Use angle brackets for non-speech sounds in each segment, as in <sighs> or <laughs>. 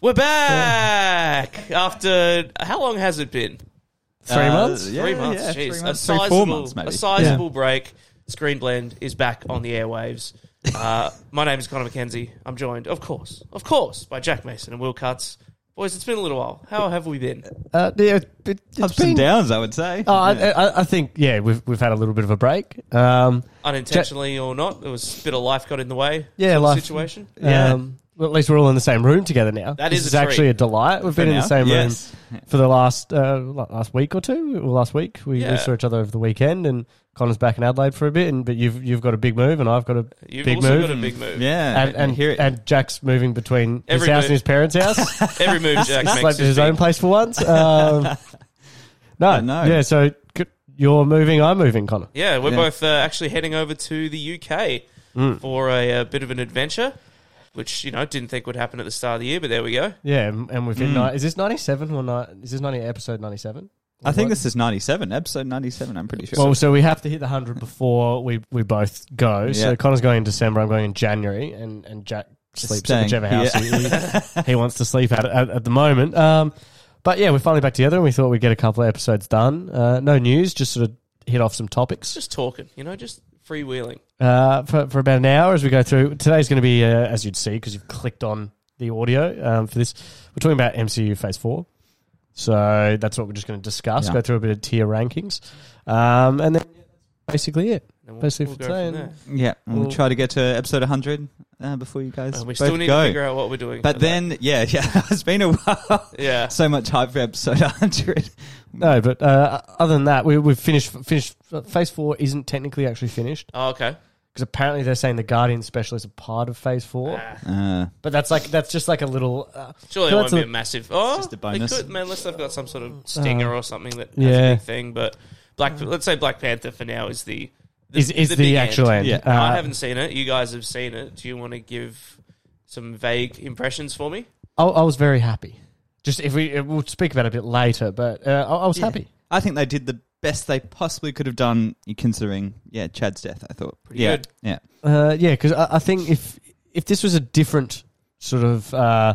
We're back after how long has it been? Three Uh, months. yeah, three months. yeah, Jeez, three a months. Three, sizable, four months, maybe. a sizable break. Screen Blend is back on the airwaves. Uh, <laughs> my name is Connor McKenzie. I'm joined, of course, of course, by Jack Mason and Will Cuts. Boys, it's been a little while. How have we been? Uh, yeah, it, it, it's Ups been, and downs, I would say. Oh, I, Yeah. I, I think yeah, we've we've had a little bit of a break. Um, Unintentionally or not, there was a bit of life got in the way. Yeah, sort of life- situation. Yeah. um, well, at least we're all in the same room together now. That this is is a actually a delight. We've For been in the same yes. room for the last uh, last week or two. Or last week we, Yeah. we saw each other over the weekend, and Connor's back in Adelaide for a bit. And but you've you've got a big move, and I've got a You've big also move. got a big move. Yeah, and and, hear it. and Jack's moving between his Every house move. and his parents' house. <laughs> Every move Jack makes Slept is his own place for once. <laughs> Um, no, I know. yeah. So you're moving, I'm moving, Connor. Yeah, we're Yeah. both uh, actually heading over to the UK Mm. for a, uh bit of an adventure, which you know didn't think would happen at the start of the year, but there we go. Yeah, and and we've hit. Mm. Ni- is this ninety seven or not? Is this ninety episode ninety seven? I think this is 97, episode 97, I'm pretty sure. Well, so we have to hit the hundred before we we both go. So Connor's going in December. I'm going in January, and and Jack sleeps Staying at whichever house here. he, he wants to sleep at, at at the moment. Um, but yeah, we're finally back together, and we thought we'd get a couple of episodes done. Uh, no news, just sort of hit off some topics Just talking, you know, just freewheeling. uh, for for about an hour as we go through. Today's going to be uh, as you'd see because you've clicked on the audio um, for this. We're talking about MCU Phase Four. So that's what we're just going to discuss. Yeah. Go through a bit of tier rankings, um, and then yeah, that's basically it. And we'll, Basically we'll for go today, from and- yeah, and we'll Well- try to get to episode 100 uh, before you guys And we both still need go. to figure out what we're doing. but then, yeah, yeah, <laughs> it's been a while. yeah, so much hype for episode 100. No, but uh, other than that, we, we've finished. Finished. Phase Four isn't technically actually finished oh, okay. because apparently they're saying the Guardian special is a part of Phase Four. Ah, Uh, But that's like that's just like a little. Uh, surely it won't that's be a- a massive. Oh, just a they bonus. could, man, unless they've got some sort of stinger or something that has Uh, yeah. a big thing. But Black, let's say Black Panther for now is the, the is is the, big actual end? Yeah. Uh, I haven't seen it. You guys have seen it. Do you want to give some vague impressions for me? I, I was very happy. Just if we we'll speak about it a bit later, but uh, I, I was Yeah. happy. I think they did the best they possibly could have done, considering, yeah, Chad's death, I thought. Pretty yeah, good. Yeah. Uh, yeah, because I, I think if if this was a different sort of uh,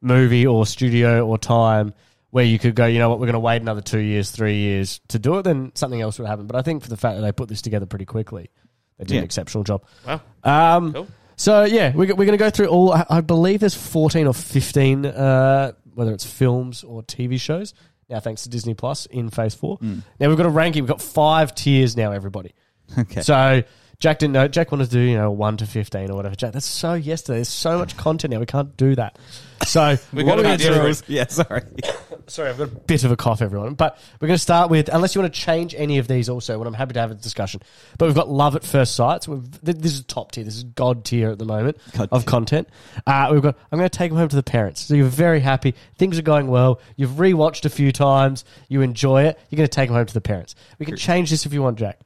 movie or studio or time where you could go, you know what, we're going to wait another two years, three years to do it, then something else would happen. But I think for the fact that they put this together pretty quickly, they did Yeah. an exceptional job. Wow. Um, Cool. So yeah, we're, we're going to go through all. I, I believe there's 14 or 15, uh, whether it's films or TV shows. Now, thanks to Disney Plus in Phase Four. Mm. Now we've got a ranking. We've got five tiers now. Everybody. <laughs> Okay. So Jack didn't know. Jack wanted to do you know one to fifteen or whatever. Jack, that's so yesterday. There's so much content now. We can't do that. So <laughs> We what got to do is <laughs> yeah, sorry. <laughs> sorry, I've got a bit of a cough, everyone. But we're going to start with unless you want to change any of these. Also, when I'm happy to have a discussion. But we've got love at first sight. So th- this is top tier. This is god tier at the moment God of tier. content. Uh, we've got. I'm going to take them home to the parents. So you're very happy. Things are going well. You've rewatched a few times. You enjoy it. You're going to take them home to the parents. We can change this if you want, Jack.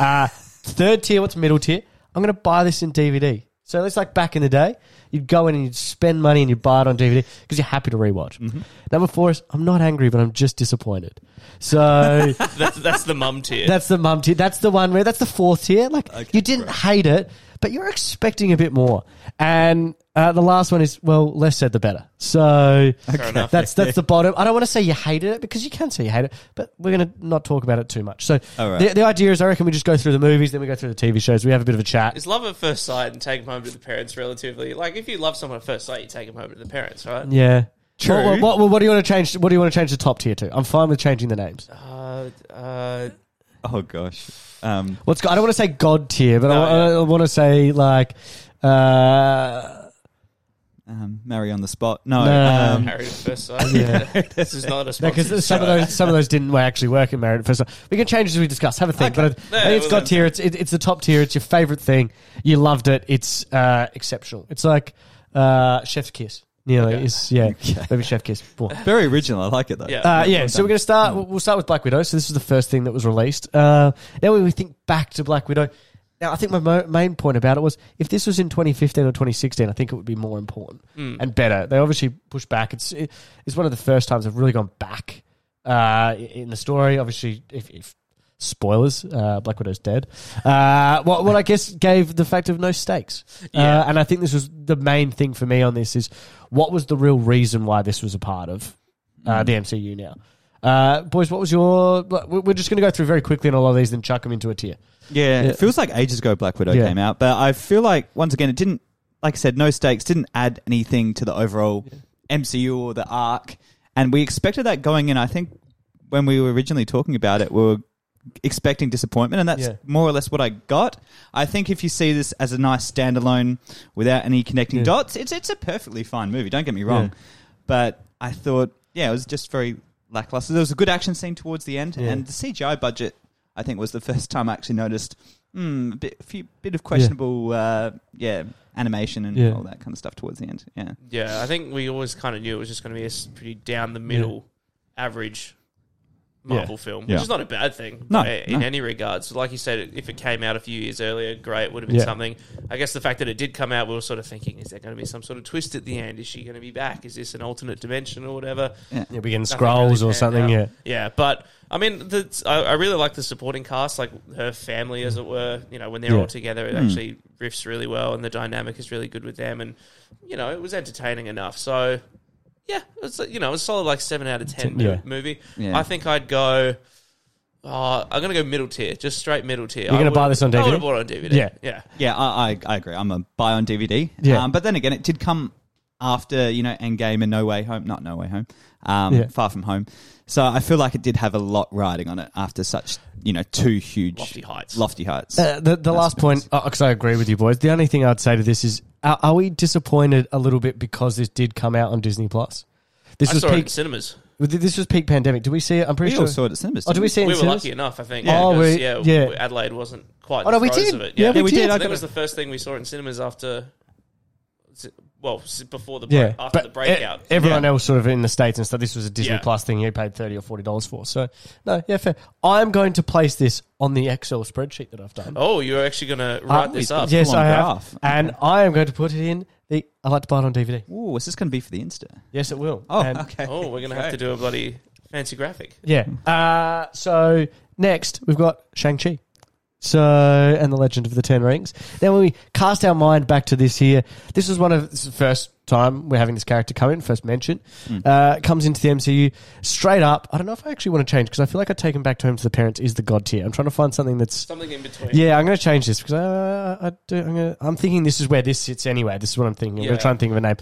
Uh, third tier. What's middle tier? I'm going to buy this in DVD. So it's like back in the day, you'd go in and you'd spend money and you'd buy it on DVD because you're happy to rewatch. Mm-hmm. Number four is I'm not angry, but I'm just disappointed. So <laughs> That's that's the mum tier. that's the mum tier. That's the one where that's the fourth tier. Like you didn't hate it, but you're expecting a bit more. And uh, the last one is well, less said the better. So Fair enough. that's that's the <laughs> bottom. I don't want to say you hated it because you can say you hate it, but we're going to not talk about it too much. So All right. the, the idea is, I reckon we just go through the movies, then we go through the TV shows. We have a bit of a chat. Is love at first sight and take them home to the parents relatively like if you love someone at first sight, you take them home to the parents, right? Yeah. True. What, what, what, what do you want to change? What do you want to change the top tier to? I'm fine with changing the names. Uh, uh, Oh, gosh. Um, What's I don't want to say God tier, but No, I, yeah. I want to say like. Uh, um, Marry on the spot. No. No. Um, married at first sight. <laughs> Yeah. <laughs> this is not a sponsored because some of show. those some of those didn't actually work in Married at First Sight. We can change as we discuss. Have a think. Okay. But I, I Yeah, think it's well, God tier. It's it, it's the top tier. It's your favorite thing. You loved it. It's uh, exceptional. It's like uh, Chef's Kiss. Nearly. Okay. It's yeah. <laughs> Okay. Maybe Chef Kiss. Boy. very original. I like it, though. Yeah. Uh, yeah, well so we're going to start. we'll- We'll start with Black Widow. So this was the first thing that was released. Uh, now when we think back to Black Widow, now I think my mo- main point about it was if this was in 2015 or 2016, I think it would be more important Mm. and better. They obviously pushed back. It's it, it's one of the first times I've really gone back uh, in the story. Obviously, if, if Spoilers: uh, Black Widow's dead. Uh, what, what I guess gave the fact of no stakes, Yeah. uh, and I think this was the main thing for me on this is what was the real reason why this was a part of uh, the MCU now. Uh, boys, what was your? we- We're just going to go through very quickly on a lot of these, then chuck them into a tier. Yeah, Yeah. it feels like ages ago Black Widow Yeah. came out, but I feel like once again it didn't. Like I said, no stakes didn't add anything to the overall MCU or the arc, and we expected that going in. I think when we were originally talking about it, we were expecting disappointment, and that's Yeah. more or less what I got. I think if you see this as a nice standalone without any connecting Yeah. dots, it's it's a perfectly fine movie. Don't get me wrong, Yeah. but I thought, yeah, it was just very lackluster. There was a good action scene towards the end, Yeah. and the CGI budget, I think, was the first time I actually noticed hmm, a bit, a few, bit of questionable, uh, yeah, animation and Yeah. all that kind of stuff towards the end. Yeah, Yeah, I think we always kind of knew it was just going to be a pretty down the middle, average Marvel film, which Yeah. is not a bad thing No, uh, in no. any regards. Like you said, if it came out a few years earlier, great, would have been Yeah. something. I guess the fact that it did come out, we were sort of thinking, is there going to be some sort of twist at the end? Is she going to be back? Is this an alternate dimension or whatever? Yeah, we getting Nothing scrolls really or something. out. Yeah, Yeah, but I mean, the, I, I really like the supporting cast, like her family, as it were. You know, when they're Yeah. all together, it Hmm. actually riffs really well, and the dynamic is really good with them. And you know, it was entertaining enough. So yeah, it's you know, it was solid like seven out of ten Yeah. movie. Yeah. I think I'd go. Oh, I'm gonna go middle tier, just straight middle tier. You're gonna buy this on I would DVD? have bought it on DVD. Yeah. yeah. yeah, I, I, I agree. I'm a buy on DVD. Yeah. um, but then again, it did come after you know Endgame and No Way Home, not No Way Home, um, Yeah. Far From Home. So I feel like it did have a lot riding on it after such you know two huge Lofty heights. lofty heights. Uh, the the last point, because I agree with you boys. The only thing I'd say to this is, are, are we disappointed a little bit because this did come out on Disney Plus? This I was saw it in peak. cinemas. This was peak pandemic. Did we see it? I'm pretty we sure. all saw it at cinemas. Oh, did didn't we see it We in were cinemas? lucky enough, I think. Yeah. Oh, because, we- yeah, yeah. Adelaide wasn't quite. Oh, the no, we throes did. Of it. Yeah, Yeah, we we did. did. I I think it was the first thing we saw in cinemas after, well, before the Yeah, break, after the breakout. e- everyone Yeah. else sort of in the states and stuff. This was a Disney Yeah. Plus thing. You paid thirty or forty dollars for. So no, yeah, fair. I'm going to place this on the Excel spreadsheet that I've done. Oh, you're actually going to write this Oh, up? yes, full-on I have, graph. and I am going to put it in the. I like to buy it on DVD. Ooh, is this going to be for the Insta? Yes, it will. Oh, And- okay. Oh, we're going to have to do a bloody fancy graphic. Yeah. Uh, so next we've got Shang Chi. So and the Legend of the Ten Rings. Then when we cast our mind back to this here, this is one of this is the first time we're having this character come in, first mention. Uh, comes into the MCU straight up. I don't know if I actually want to change because I feel like I take him back to home to the parents is the god tier. I'm trying to find something that's Something in between. yeah, I'm going to change this because I, I do, I'm, gonna, I'm thinking this is where this sits anyway. This is what I'm thinking. I'm going to try and think of a name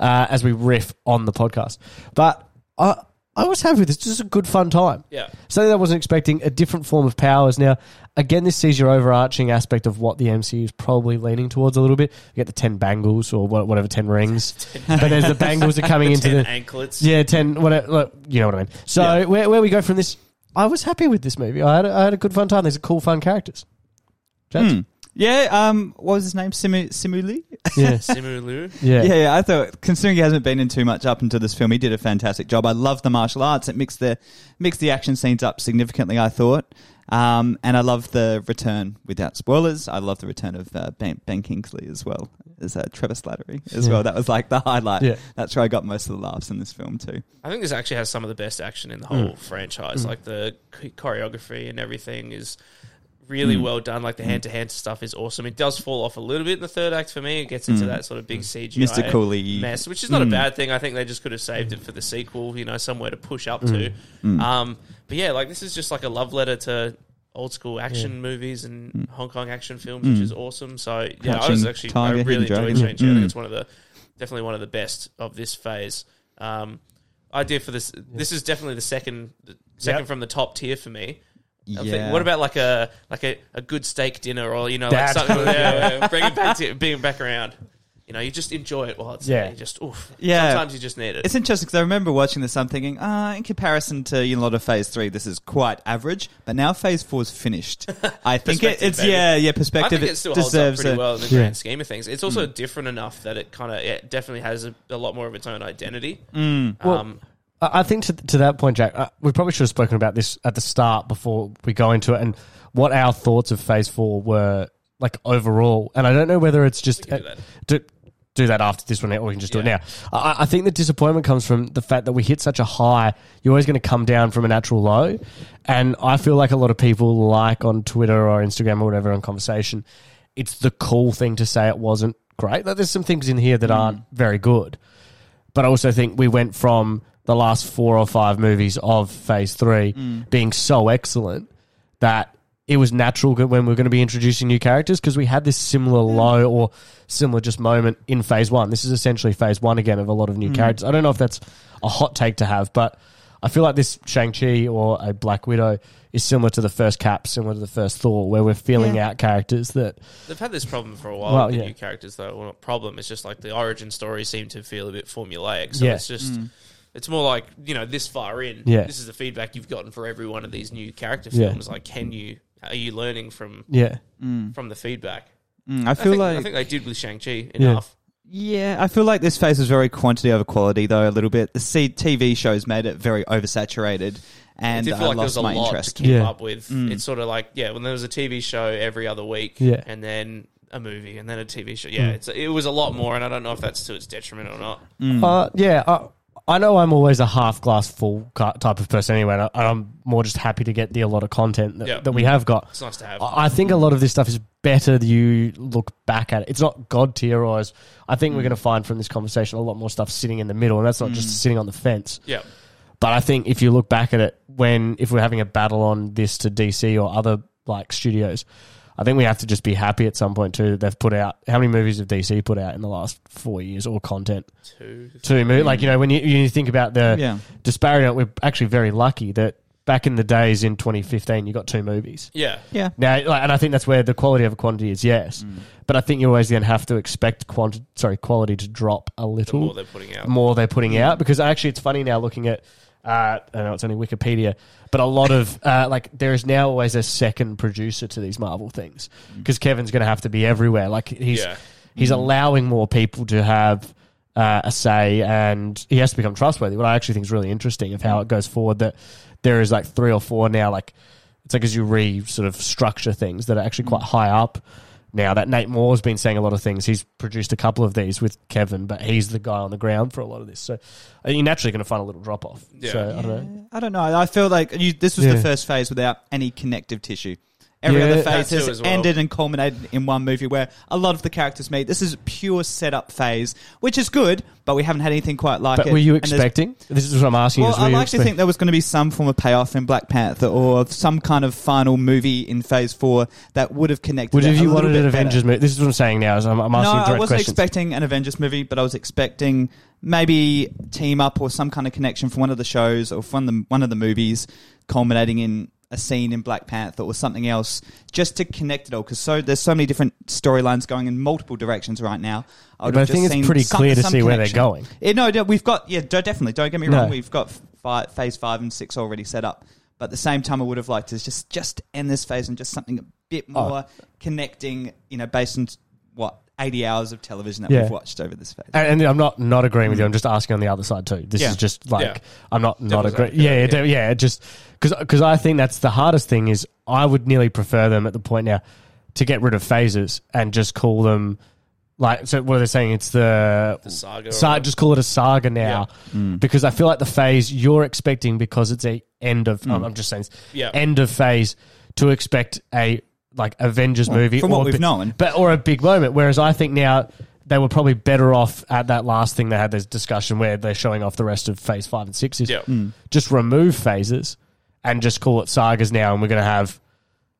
uh, as we riff on the podcast. But I, I was happy with this. This is a good, fun time. Yeah. Something I wasn't expecting, a different form of powers. Now, again, this sees your overarching aspect of what the MCU is probably leaning towards a little bit. You get the 10 bangles or whatever, 10 rings. <laughs> but there's the bangles are coming <laughs> into Ten the. anklets. Yeah, 10, whatever, look, you know what I mean. So, Yeah. where, where we go from this, I was happy with this movie. I had a, I had a good, fun time. These are cool, fun characters. James? Hmm. Yeah. Um. What was his name? Simu Simu Simuli. Yeah. <laughs> Simu Yeah. Yeah. yeah, I thought considering he hasn't been in too much up until this film, he did a fantastic job. I love the martial arts. It mixed the mixed the action scenes up significantly. I thought. Um, and I love the return, without spoilers, I love the return of uh, ben, ben Kingsley as well as uh, Trevor Slattery as Yeah. well. That was like the highlight. Yeah. That's where I got most of the laughs in this film too. I think this actually has some of the best action in the Mm. whole franchise. Like the choreography and everything is really Mm. well done. Like the hand to hand stuff is awesome. It does fall off a little bit in the third act for me. It gets into Mm. that sort of big CGI Mystically mess, which is not a Mm. bad thing. I think they just could have saved it for the sequel. You know, somewhere to push up Mm. to. Mm. Um, but yeah, like this is just like a love letter to old school action movies and Hong Kong action films, which Mm. is awesome. So yeah, I was actually Tiger, I really enjoyed Dragon. Shang-Chi. I think Mm. it's one of the definitely one of the best of this phase. Um, idea for this. This is definitely the second second Yep. from the top tier for me. I Yeah. think- what about like a like a, a good steak dinner or you know That's like something good, yeah, yeah, bring it back to bring it back around. You know, you just enjoy it while it's Yeah. there. You just oof. Yeah. Sometimes you just need it. It's interesting because I remember watching this. I'm thinking, ah, in comparison to you know, a lot of Phase Three, this is quite average. But now Phase Four is finished. I <laughs> think it, Perspective, it's baby. yeah, yeah. I Perspective. think it still it holds up deserves pretty a- well in the Yeah. grand scheme of things. It's also Mm. different enough that it kind of it definitely has a, a lot more of its own identity. Mm. Well, um, I I think to, to that point, Jack, uh, we probably should have spoken about this at the start before we go into it and what our thoughts of Phase 4 were like overall. And I don't know whether it's just. can do that. do, that after this one, or we can just do it now. I, I think the disappointment comes from the fact that we hit such a high. You're always going to come down from a natural low, and I feel like a lot of people like on Twitter or Instagram or whatever on conversation, it's the cool thing to say it wasn't great. Like, there's some things in here that aren't very good, but I also think we went from the last four or five movies of Phase Three mm. being so excellent that it was natural when we are going to be introducing new characters because we had this similar low or similar just moment in phase one. This is essentially phase one again of a lot of new mm. characters. I don't know if that's a hot take to have, but I feel like this Shang-Chi or a Black Widow is similar to the first Cap, similar to the first Thor, where we're feeling out characters that They've had this problem for a while Well, with the yeah. new characters, though. Well, not problem. It's just like the origin stories seem to feel a bit formulaic. So Yeah. it's just, mm. It's more like you know, this far in, Yeah. this is the feedback you've gotten for every one of these new character Yeah. films. Like, can you are you learning from yeah. from the feedback? Mm, I I feel think, like I think they did with Shang Chi enough. Yeah, I feel like this phase was very quantity over quality, though, a little bit. The C- TV shows made it very oversaturated, I and did I feel like there was lost a my lot interest. to keep Yeah. up with. Mm. It's sort of like yeah, when there was a TV show every other week, Yeah. and then a movie, and then a TV show. Yeah, it's it was a lot more, and I don't know if that's to its detriment or not. Mm. Uh, yeah, I, I know I'm always a half glass full type of person anyway. And I, I'm more just happy to get the a lot of content that, Yeah. that we have got. It's nice to have. I I think a lot of this stuff is better that you look back at it. It's not god tier, or as I think we're mm. going to find from this conversation a lot more stuff sitting in the middle, and that's not just mm. sitting on the fence. yeah, But I think if you look back at it, when if we're having a battle on this to DC or other like studios, I think we have to just be happy at some point too. that They've put out how many movies have DC put out in the last four years or content? two. Two movies. Like you know when you you think about the Yeah. disparity, we're actually very lucky that back in the days in 2015 you got two movies. Yeah, Yeah. Now, like, and I think that's where the quality of quantity is, yes. Mm. But I think you always then have to expect quanti- sorry, quality to drop a the little more they're putting out. more they're putting out because actually it's funny now looking at uh, I know it's only Wikipedia, but a lot of <laughs> uh, like there is now always a second producer to these Marvel things because Kevin's going to have to be everywhere. Like he's Yeah. he's allowing more people to have uh, a say, and he has to become trustworthy. What I actually think is really interesting of how it goes forward that there is like three or four now. Like it's like as you re sort of structure things that are actually quite high up now that Nate Moore's been saying a lot of things. He's produced a couple of these with Kevin, but he's the guy on the ground for a lot of this. So uh, you're naturally going to find a little drop off. Yeah. So I don't know. I don't know. I feel like you, this was Yeah. the first phase without any connective tissue. Every Yeah. other phase has well. ended and culminated in one movie where a lot of the characters meet. This is pure setup phase, which is good, but we haven't had anything quite like But it. were you expecting? This is what I'm asking. Well, I you like to expect- think there was going to be some form of payoff in Black Panther or some kind of final movie in Phase Four that would have connected. Would it have you little wanted bit an better. Avengers movie? This is what I'm saying now. Is I'm, I'm No, asking I wasn't questions. expecting an Avengers movie, but I was expecting maybe team up or some kind of connection from one of the shows or from the, one of the movies, culminating in a scene in Black Panther or something else, just to connect it all. Because so there's so many different storylines going in multiple directions right now. I would But I have think just it's pretty some- clear to see where they're going. Yeah, no, no, we've got yeah, definitely. Don't get me No. wrong. We've got fi phase five and six already set up. But at the same time, I would have liked to just just end this phase and just something a bit Oh. more connecting. You know, based on what eighty hours of television that Yeah. we've watched over this phase. And, and I'm not not agreeing with you. I'm just asking on the other side too. This Yeah. is just like Yeah. I'm not not Devil's agreeing. advocate, Yeah, yeah, yeah. yeah, yeah. Just because I think that's the hardest thing is I would nearly prefer them at the point now to get rid of phases and just call them like so. What are they saying? It's the The saga. Sa- just call it a saga now mm. because I feel like the phase you're expecting because it's a end of. I'm- mm. I'm just saying, Yeah. end of phase to expect a like Avengers movie from or what a we've bi- known. but or a big moment. Whereas I think now they were probably better off at that last thing they had this discussion where they're showing off the rest of phase five and six. Is Yeah. Mm. just remove phases and just call it sagas now, and we're going to have.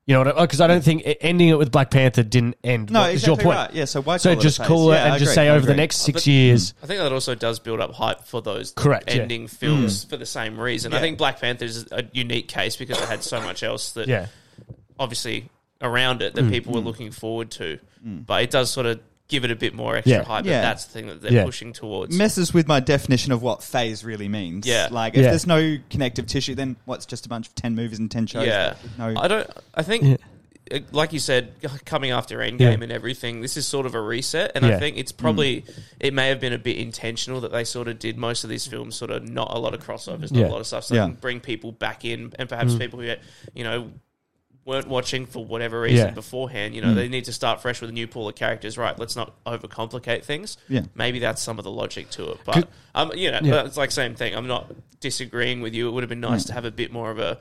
You know, because I don't think ending it with Black Panther didn't end. No, what is exactly your point? right. Yeah, so why So call it a just call it Yeah, I and just agree, say I over the next six but- years. I think that also does build up hype for those Correct, yeah. ending films Mm. for the same reason. I think Black Panther is a unique case because it had so much else that Yeah, obviously around it that Mm. people were looking forward to. But it does sort of give it a bit more extra Yeah. hype. Yeah. That's the thing that they're Yeah. pushing towards. messes with my definition of what phase really means. Yeah. like if Yeah. there's no connective tissue, then what's just a bunch of ten movies and ten shows? yeah, no. I don't. I think, Yeah. uh, like you said, coming after Endgame Yeah. and everything, this is sort of a reset, and Yeah. I think it's probably it may have been a bit intentional that they sort of did most of these films sort of not a lot of crossovers, not Yeah. a lot of stuff, so Yeah. they can bring people back in, and perhaps Mm. people who you know weren't watching for whatever reason Yeah. beforehand, you know, mm. they need to start fresh with a new pool of characters. Right, let's not overcomplicate things. Yeah. Maybe that's some of the logic to it. But Could- um, you know, Yeah. it's like same thing. I'm not disagreeing with you. It would have been nice mm. to have a bit more of a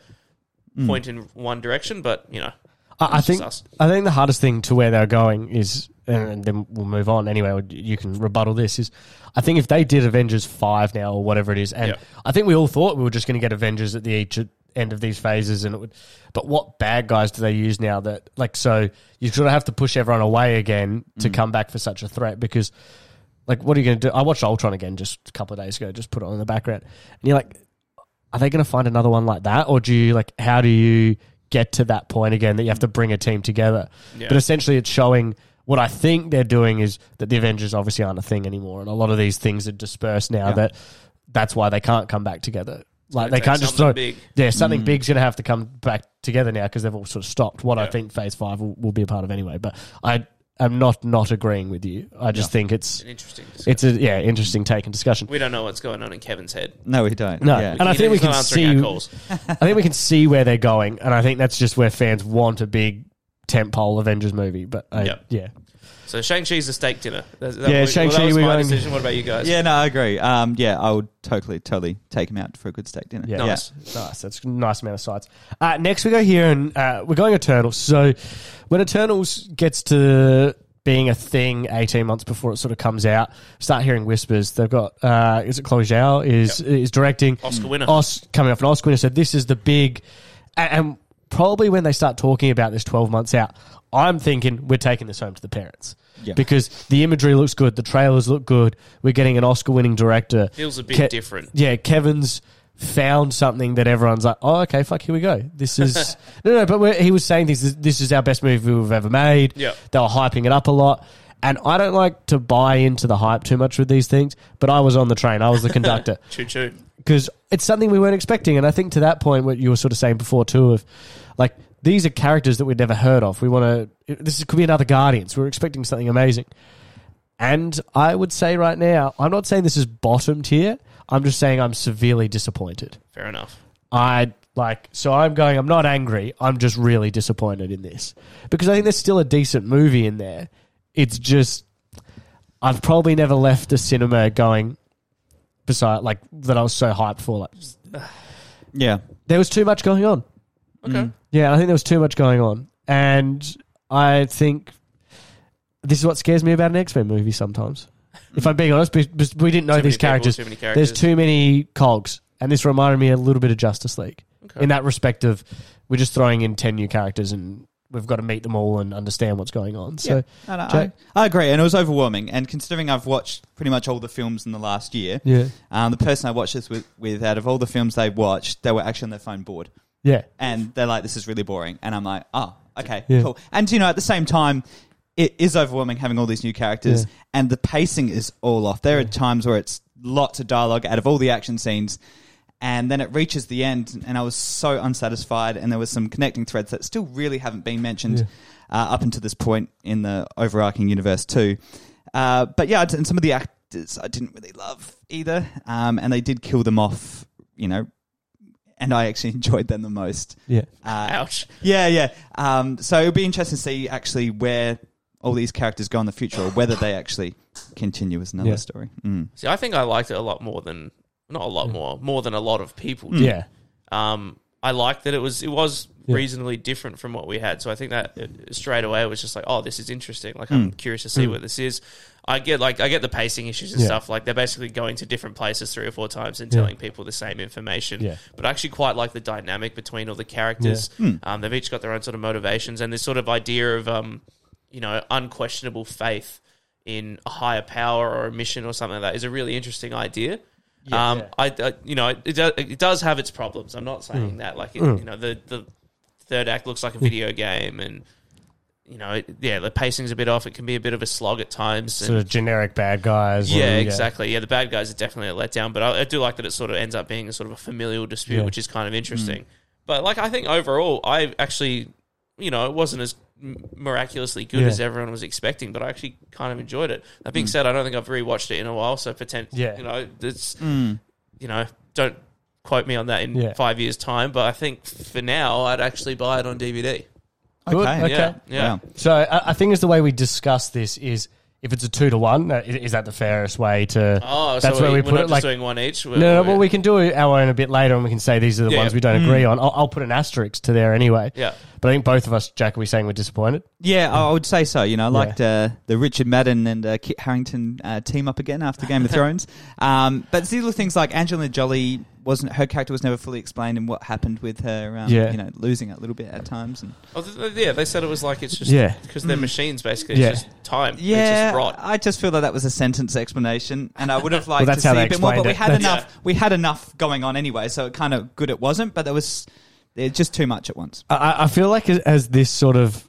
mm. point in one direction, but you know, I, I It's think just us. I think the hardest thing to where they're going is, and then we'll move on anyway. or You can rebuttal this. Is I think if they did Avengers five now or whatever it is, and Yeah. I think we all thought we were just going to get Avengers at the each end of these phases, and it would. But what bad guys do they use now? That like so you sort of have to push everyone away again to mm. come back for such a threat because. Like, what are you going to do? I watched Ultron again just a couple of days ago. Just put it on in the background, and you're like, are they going to find another one like that, or do you like how do you get to that point again that you have to bring a team together? Yeah. But essentially, it's showing what I think they're doing is that the Avengers obviously aren't a thing anymore, and a lot of these things are dispersed now. Yeah. That that's why they can't come back together. Like they can't just throw. big. Yeah, something mm. big's going to have to come back together now because they've all sort of stopped. What I think Phase Five will, will be a part of anyway. But I am not not agreeing with you. I just think it's an interesting. Discussion. it's a yeah interesting take and discussion. we don't know what's going on in Kevin's head. No, we don't. No, Yeah. and I think we can see. calls. I think we can see where they're going, and I think that's just where fans want a big tentpole Avengers movie. But I, Yep. yeah, So Shang Chi's a steak dinner. That's- that Yeah, was- Shang-Chi, Well, that was my going- decision. What about you guys? Yeah, no, I agree. Um, yeah, I would totally, totally take him out for a good steak dinner. Yeah. Nice. nice. That's a nice amount of sides. Uh, next, we go here, and uh, we're going Eternals. So when Eternals gets to being a thing 18 months before it sort of comes out, start hearing whispers. They've got uh, is it Chloe Zhao is is directing Oscar winner. Os coming off an Oscar winner. So this is the big, and, and probably when they start talking about this 12 months out, I'm thinking we're taking this home to the parents. Yeah. Because the imagery looks good, the trailers look good. We're getting an Oscar-winning director. Feels a bit Ke- different. Yeah, Kevin's found something that everyone's like, oh, okay, fuck, here we go. This is <laughs> no, no. But he was saying this is this is our best movie we've ever made. Yeah. they were hyping it up a lot. And I don't like to buy into the hype too much with these things, but I was on the train. I was the <laughs> conductor Choo choo. because it's something we weren't expecting. And I think to that point, what you were sort of saying before too, of like these are characters that we'd never heard of. We want to. This could be another Guardians. We're expecting something amazing. And I would say right now, I'm not saying this is bottom tier. I'm just saying I'm severely disappointed. Fair enough. I like so I'm going. I'm not angry. I'm just really disappointed in this because I think there's still a decent movie in there. It's just I've probably never left the cinema going beside like that. I was so hyped for. Like Yeah. there was too much going on. Okay. Mm. Yeah, I think there was too much going on, and I think this is what scares me about an X Men movie. Sometimes, if I'm being honest, because we didn't know Too many these people, characters. too many characters. There's too many cogs, and this reminded me a little bit of Justice League Okay. in that respect of we're just throwing in ten new characters and we've got to meet them all and understand what's going on. So No, no, Jake? I, I agree, and it was overwhelming. And considering I've watched pretty much all the films in the last year, yeah, um, the person I watched this with, with, out of all the films they watched, they were actually on their phone bored, yeah, and they're like, "This is really boring." And I'm like, "Oh, okay, Yeah. cool." And you know, at the same time, it is overwhelming having all these new characters, Yeah. and the pacing is all off. There are times where it's lots of dialogue out of all the action scenes. And then it reaches the end, and I was so unsatisfied. And there was some connecting threads that still really haven't been mentioned Yeah. uh, up until this point in the overarching universe too. Uh, but yeah, and some of the actors I didn't really love either, um, and they did kill them off, you know. And I actually <laughs> enjoyed them the most. yeah. Uh, Ouch. yeah, yeah. Um, so it'll be interesting to see actually where all these characters go in the future, or whether they actually continue as another Yeah. story. Mm. See, I think I liked it a lot more than not a lot more, more than a lot of people. Mm. did. Yeah, Um, I liked that it was it was Yeah. reasonably different from what we had. So I think that it, straight away it was just like, oh, this is interesting. Like I'm curious to see Mm. what this is. I get like I get the pacing issues and Yeah. stuff. Like they're basically going to different places three or four times and Yeah. telling people the same information. Yeah. But I actually quite like the dynamic between all the characters. Um, they've each got their own sort of motivations and this sort of idea of um, you know, unquestionable faith in a higher power or a mission or something like that is a really interesting idea. um, yeah. I, I, you know, it, does, it does have its problems. I'm not saying Mm. that. Like, it, you know, the the third act looks like a video game, and you know, it, yeah, the pacing's a bit off. It can be a bit of a slog at times. and- sort of generic bad guys. yeah, or- exactly. Yeah, the bad guys are definitely a letdown, but I, I do like that it sort of ends up being a sort of a familial dispute, Yeah. which is kind of interesting. But like, I think overall, I actually, you know, it wasn't as miraculously good Yeah. as everyone was expecting, but I actually kind of enjoyed it. That being said, I don't think I've rewatched it in a while, so pretend, Yeah. you know, it's, Mm. you know, don't quote me on that in Yeah. five years' time, but I think for now, I'd actually buy it on DVD. Good. Okay. Okay. Yeah, yeah. Wow. So I, I think is the way we discuss this is if it's a two to one, uh, is, is that the fairest way to? Oh, that's so where we we, put are not it. just Like doing one each. no, no, well, we can do our own a bit later, and we can say these are the Yeah. ones we don't agree on. I'll, I'll put an asterisk to there anyway. Yeah. But I think both of us, Jack, are we saying we're disappointed? Yeah, I would say so. You know, I Yeah. liked uh, the Richard Madden and uh, Kit Harington uh, team up again after Game of <laughs> Thrones. Um, but these little things like Angelina Jolie wasn't her character was never fully explained and what happened with her. Um, Yeah. you know, losing it a little bit at times. And Oh, th- th- yeah, they said it was like it's just Yeah. because they're machines basically. It's Yeah. just time. It's yeah, just rot. I just feel that that was a sentence explanation, and I would have <laughs> liked that's to see a bit more. But explained we had That's- enough. We had enough going on anyway, so it kind of good it wasn't. But there was there's just too much at once. I, I feel like as, as this sort of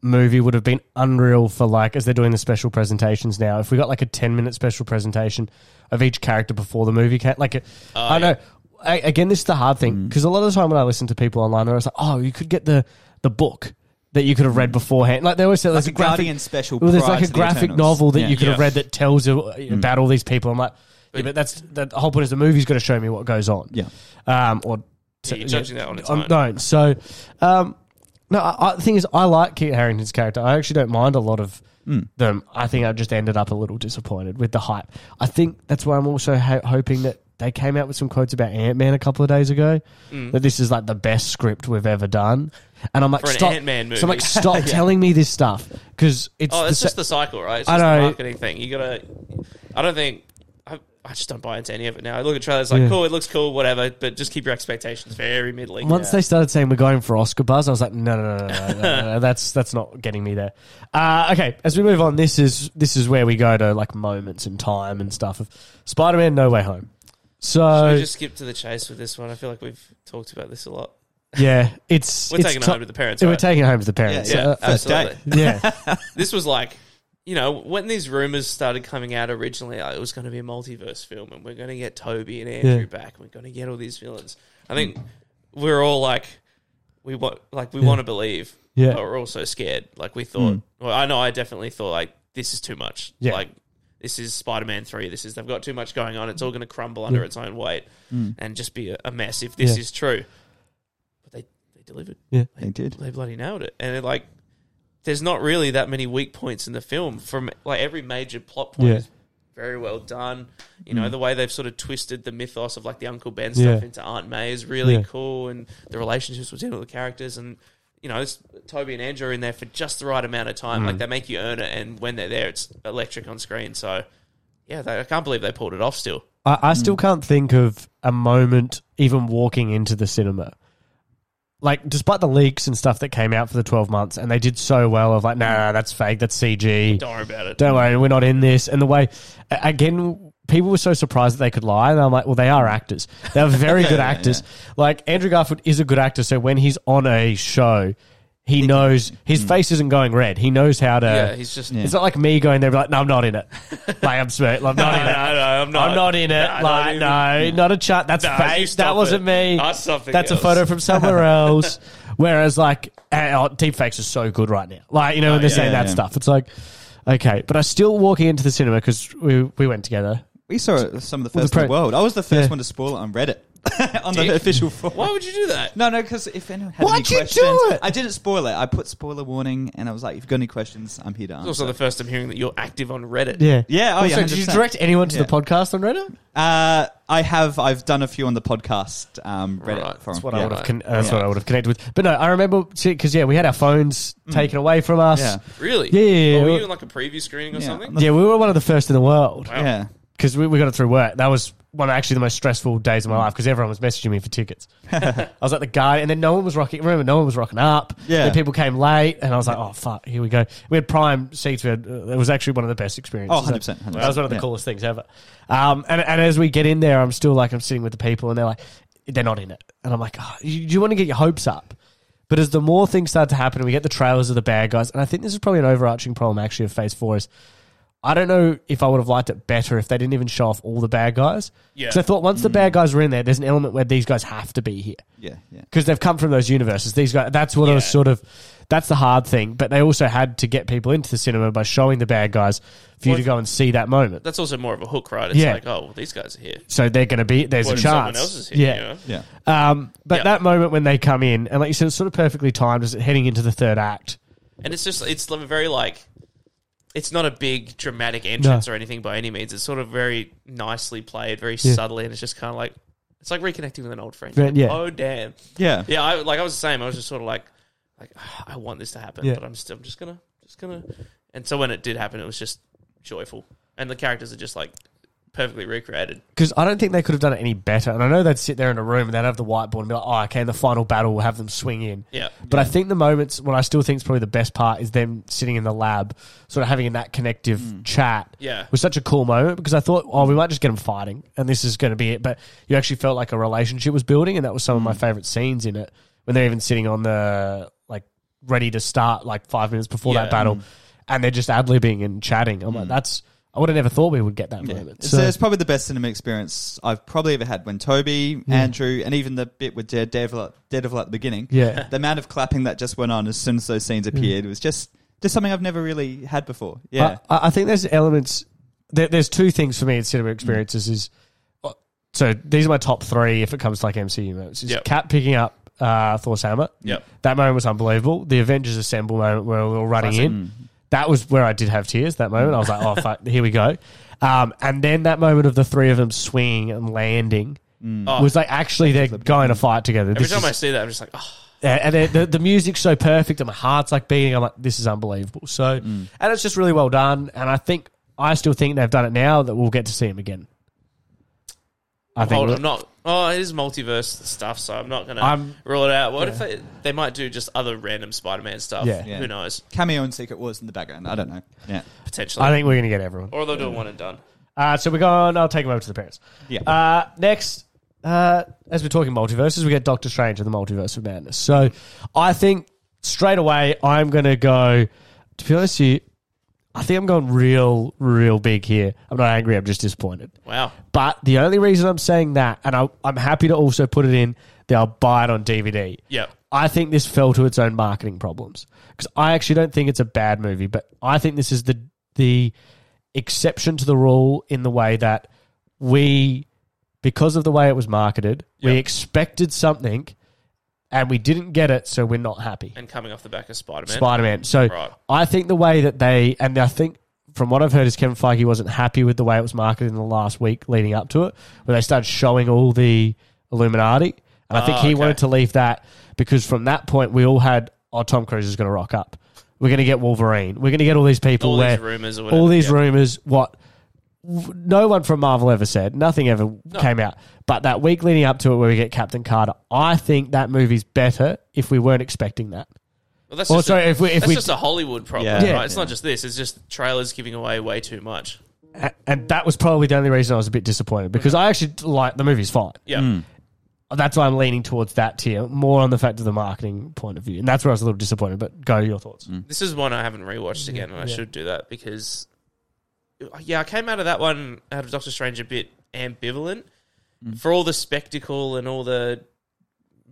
movie would have been unreal for like as they're doing the special presentations now. If we got like a ten minute special presentation of each character before the movie came, like Oh, I know. I, again, this is the hard thing Mm. because a lot of the time when I listen to people online, they're always like, "Oh, you could get the the book." That you could have read beforehand, like they always say, Mm. Like there's a a graphic Guardian special. Well, there's prior like a the graphic Eternals. novel that Yeah. you could have Yeah. read that tells you about all these people. I'm like, yeah, but that's the whole point is the movie's going to show me what goes on. Yeah. Um, or Yeah, you're judging that on its own. Don't. So, um, no. I, I, the thing is, I like Kit Harington's character. I actually don't mind a lot of Mm. them. I think I just ended up a little disappointed with the hype. I think that's why I'm also ho- hoping that they came out with some quotes about Ant Man a couple of days ago mm. that this is like the best script we've ever done. And I'm like, For stop. man! movie. So I'm like, stop <laughs> yeah. telling me this stuff because it's. Oh, it's the, just the cycle, right? It's I know. marketing thing. You gotta. I don't think. I, just don't buy into any of it now. I look at trailers like, yeah. cool, it looks cool, whatever, but just keep your expectations very middling. Once yeah. they started saying we're going for Oscar buzz, I was like, no, no, no, no, no, no, no that's that's not getting me there. Uh, okay, as we move on, this is this is where we go to like moments in time and stuff of Spider-Man: No Way Home. Should So we just skip to the chase with this one? I feel like we've talked about this a lot. yeah, it's <laughs> We're it's taking it to- home to the parents. We're right? taking it home to the parents. Yeah, Uh, First absolutely. yeah, <laughs> <laughs> This was like, you know, when these rumors started coming out originally, like, it was going to be a multiverse film, and we're going to get Tobey and Andrew Yeah. back, and we're going to get all these villains. I think we're all like, we want, like, we want to believe, Yeah. but we're also scared. Like, we thought, Mm. well, I know, I definitely thought like this is too much. Yeah. Like, this is Spider-Man three. This is they've got too much going on. It's all going to crumble under its own weight Mm. and just be a, a mess if this Yeah. is true. But they they delivered. Yeah, they did. They bloody nailed it. And it, like, there's not really that many weak points in the film. From like every major plot point Yeah. is very well done. You know, Mm. the way they've sort of twisted the mythos of like the Uncle Ben stuff Yeah. into Aunt May is really cool, and the relationships between all the characters and. You know, Tobey and Andrew are in there for just the right amount of time. Mm. Like they make you earn it, and when they're there, it's electric on screen. So, yeah, they, I can't believe they pulled it off. Still, I, I still can't think of a moment even walking into the cinema. Like, despite the leaks and stuff that came out for the 12 months, and they did so well of like, nah, nah, that's fake, that's CG. don't worry about it. Don't worry, we're not in this. And the way, again, people were so surprised that they could lie. And I'm like, well, they are actors. They're very <laughs> good Yeah, actors. Like, Andrew Garfield is a good actor. So when he's on a show, he knows his face isn't going red. He knows how to. yeah, he's just. Yeah. It's not like me going there, like, no, I'm not in it. <laughs> like, I'm smart. I'm not No, in no, it. no, I'm not. I'm not in it. Nah, like, even- no, not a chat. That's Nah, you fake. That wasn't it. me. That's something That's else. a photo from somewhere <laughs> else. Whereas, like, uh, oh, deepfakes are so good right now. Like, you know, when Oh, they're yeah, saying that yeah. stuff, it's like, okay. But I still walking into the cinema because we we went together. We saw it, some of the Well, the first in the world. I was the first Yeah. one to spoil it on Reddit. <laughs> on Dick. the official forum. Why would you do that? No, no, because if anyone had Why'd any you questions, do it? I didn't spoil it. I put spoiler warning, and I was like, "If you've got any questions, I'm here to answer." It's answer." also the first time hearing that you're active on Reddit. Yeah. yeah, oh Also, yeah. did you direct anyone to Yeah. the podcast on Reddit? Uh, I have. I've done a few on the podcast um, Reddit Right, forum. That's what yeah. I would have. Con- right. that's what I would have connected with. But no, I remember because yeah, we had our phones taken away from us. Yeah, Really? Yeah, yeah, yeah. Oh, were you in like a preview screening or Yeah. something? Yeah, we were one of the first in the world Wow. yeah. Because we, we got it through work. That was one of actually the most stressful days of my life because everyone was messaging me for tickets. <laughs> I was like the guy, and then no one was rocking. Remember, no one was rocking up. Yeah. Then people came late, and I was like, "Oh fuck, here we go." We had prime seats. We had, uh, it was actually one of the best experiences. Oh, 100%, 100%. That was one of the Yeah. coolest things ever. Um, and and as we get in there, I'm still like I'm sitting with the people, and they're like, they're not in it, and I'm like, oh, you, you want to get your hopes up. But as the more things start to happen, and we get the trailers of the bad guys, and I think this is probably an overarching problem actually of Phase Four is I don't know if I would have liked it better if they didn't even show off all the bad guys. Yeah. Because I thought once the bad guys were in there, there's an element where these guys have to be here Yeah, yeah. because they've come from those universes. These guys, that's what I was Yeah. sort of. That's the hard thing, but they also had to get people into the cinema by showing the bad guys for you Well, to go and see that moment. That's also more of a hook, right? It's Yeah. like, oh, well, these guys are here. So they're going to be there's What a if chance. someone else is here? yeah. You know? Yeah. Um, but Yeah. that moment when they come in, and like you said, it's sort of perfectly timed as it heading into the third act. And it's just, it's a very like, it's not a big dramatic entrance or anything by any means. It's sort of very nicely played, very Yeah. subtly, and it's just kind of like, it's like reconnecting with an old friend. Yeah, yeah. Oh, damn. Yeah. Yeah, I like I was the same. I was just sort of like, like "Ah, I want this to happen, Yeah. but I'm still I'm just gonna just gonna. And so when it did happen, it was just joyful, and the characters are just like perfectly recreated. Because I don't think they could have done it any better. And I know they'd sit there in a room and they'd have the whiteboard and be like, oh, okay, in the final battle, we'll have them swing in. Yeah, But I think the moments, what I still think is probably the best part is them sitting in the lab, sort of having that connective mm. chat. Yeah. Was such a cool moment because I thought, oh, we might just get them fighting and this is going to be it. But you actually felt like a relationship was building. And that was some of my mm. favorite scenes in it when they're even sitting on the, like, ready to start like five minutes before Yeah. that battle mm. and they're just ad libbing and chatting. I'm like, that's, I would have never thought we would get that moment. It's, So, it's probably the best cinema experience I've probably ever had. When Tobey, Andrew, and even the bit with Dare- Daredevil, at- Daredevil at the beginning, yeah. the amount of clapping that just went on as soon as those scenes appeared was just just something I've never really had before. Yeah, I, I think there's elements. There, there's two things for me in cinema experiences. Is uh, so these are my top three if it comes to like MCU moments. Is Yep. Cap picking up uh, Thor's hammer. Yep. That moment was unbelievable. The Avengers assemble moment where we were all running Classic. in. That was where I did have tears. That moment, I was like, "Oh <laughs> fuck, here we go." Um, and then that moment of the three of them swinging and landing Oh, was like actually they're going to fight together. every This time is- I see that, I'm just like, oh, and the, the, the music's so perfect, and my heart's like beating. I'm like, this is unbelievable. So, and it's just really well done. And I think I still think they've done it now that we'll get to see him again. I think. hold on, I'm not. Oh, it is multiverse stuff, so I'm not gonna I'm- rule it out. What if they, they might do just other random Spider-Man stuff? Yeah. Yeah. Who knows? cameo and Secret Wars in the background. I don't know. Yeah, Potentially, I think we're gonna get everyone. or they'll do one and done. Uh, so we're going. I'll take him over to the parents. yeah. Uh, next, uh, as we're talking multiverses, we get Doctor Strange and the Multiverse of Madness. So I think straight away I'm going to go. To be honest, with you, I think I'm going real, real big here. I'm not angry. I'm just disappointed. Wow. But the only reason I'm saying that, and I, I'm happy to also put it in, that I'll buy it on DVD. Yeah. I think this fell to its own marketing problems because I actually don't think it's a bad movie, but I think this is the the exception to the rule in the way that we, because of the way it was marketed, we expected something and we didn't get it, so we're not happy. And coming off the back of Spider-Man. Spider Man. So Right. I think the way that they and I think from what I've heard is Kevin Feige wasn't happy with the way it was marketed in the last week leading up to it, where they started showing all the Illuminati. And I think Ah, he okay. wanted to leave that because from that point we all had, oh, Tom Cruise is going to rock up. We're going to get Wolverine. We're going to get all these people all where these rumors all these Yep. rumors. What no one from Marvel ever said. Nothing ever came out. But that week leading up to it, where we get Captain Carter, I think that movie's better if we weren't expecting that. Well, that's Well, just sorry, a, if we- if that's we- just a Hollywood problem, Yeah. Yeah. right? It's not just this. It's just trailers giving away way too much. A- and that was probably the only reason I was a bit disappointed because mm-hmm. I actually like the movie's fine. Yeah. Mm. That's why I'm leaning towards that tier more on the fact of the marketing point of view, and that's where I was a little disappointed. But go your thoughts. Mm. This is one I haven't rewatched again, and I Yeah. should do that because, yeah, I came out of that one out of Doctor Strange a bit ambivalent Mm. for all the spectacle and all the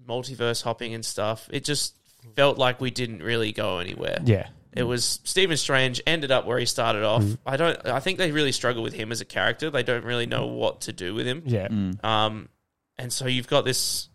multiverse hopping and stuff. It just felt like we didn't really go anywhere. Yeah, It was Stephen Strange ended up where he started off. Mm. I don't. I think they really struggle with him as a character. They don't really know what to do with him. yeah, mm. Um, and so you've got this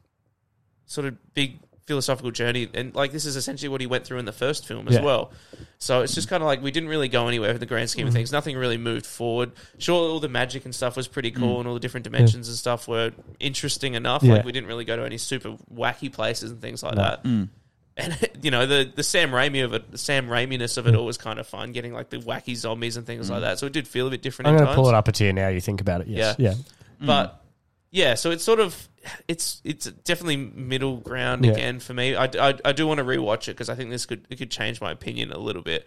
sort of big philosophical journey, and like this is essentially what he went through in the first film as Yeah. well. So it's just kind of like we didn't really go anywhere in the grand scheme of mm-hmm. things. Nothing really moved forward. Sure, all the magic and stuff was pretty mm. cool, and all the different dimensions and stuff were interesting enough. Yeah. Like we didn't really go to any super wacky places and things like No. that. Mm. And <laughs> you know the the Sam Raimi of it, the Sam Raiminess of it all was kind of fun. Getting like the wacky zombies and things like mm. that. So it did feel a bit different. I'm at going to pull it up a tier now. You think about it? Yes. Yeah, But yeah, so it's sort of it's it's definitely middle ground Yeah. again for me. I, I, I do want to rewatch it because I think this could it could change my opinion a little bit.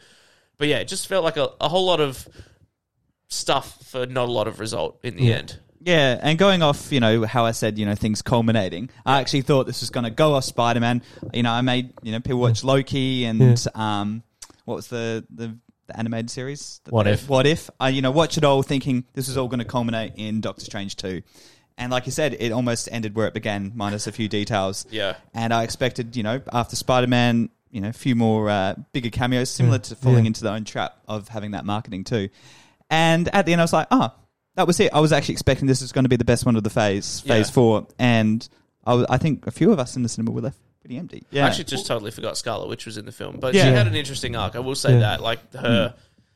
But yeah, it just felt like a, a whole lot of stuff for not a lot of result in the Yeah. end. Yeah, and going off, you know, how I said, you know, things culminating. I actually thought this was going to go off Spider Man. You know, I made, you know, people watch Loki and um, what was the the the animated series. What they- If. What if? I you know watch it all, thinking this is all going to culminate in Doctor Strange two, and like you said, it almost ended where it began, minus a few details. <laughs> Yeah. And I expected, you know, after Spider Man, you know, a few more uh, bigger cameos, similar to falling Yeah. into their own trap of having that marketing too. And at the end, I was like, oh, that was it. I was actually expecting this was going to be the best one of the phase, phase Yeah. four, and I, was, I think a few of us in the cinema were left pretty empty. Yeah. I actually just totally forgot Scarlet Witch was in the film, but Yeah. she had an interesting arc. I will say Yeah. that, like her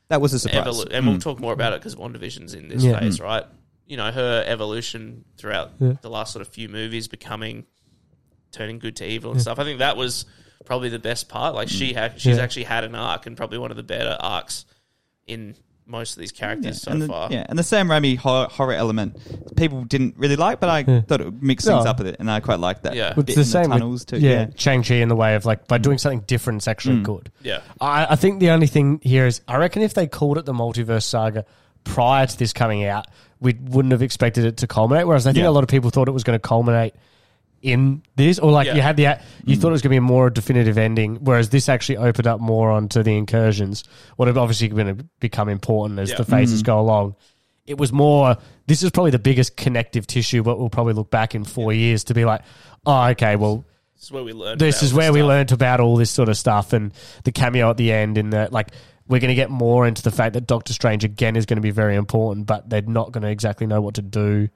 that was a surprise. evolu- and we'll Mm. talk more about it because WandaVision's in this Yeah. phase, right? You know, her evolution throughout Yeah. the last sort of few movies, becoming turning good to evil and stuff. I think that was probably the best part. Like she had, she's Yeah. actually had an arc and probably one of the better arcs in most of these characters so and the, far. Yeah, and the Sam Raimi horror, horror element, people didn't really like, but I Yeah. thought it would mix things No. up with it, and I quite liked that. Yeah. It's bit the in same with- tunnels too. yeah, Yeah, Shang Chi in the way of like by doing something different, it's actually Mm. good. Yeah. I, I think the only thing here is I reckon if they called it the multiverse saga prior to this coming out, we wouldn't have expected it to culminate. Whereas I think Yeah. a lot of people thought it was going to culminate in this, or like Yeah. you had the you Mm. thought it was going to be a more definitive ending. Whereas this actually opened up more onto the incursions, what have obviously going to become important as Yeah. the phases Mm. go along. It was more. This is probably the biggest connective tissue, but we'll probably look back in four years to be like, oh, okay, well, This is where we learned. this about is all where we stuff. learned about all this sort of stuff and the cameo at the end and the like we're going to get more into the fact that Doctor Strange again is going to be very important but they're not going to exactly know what to do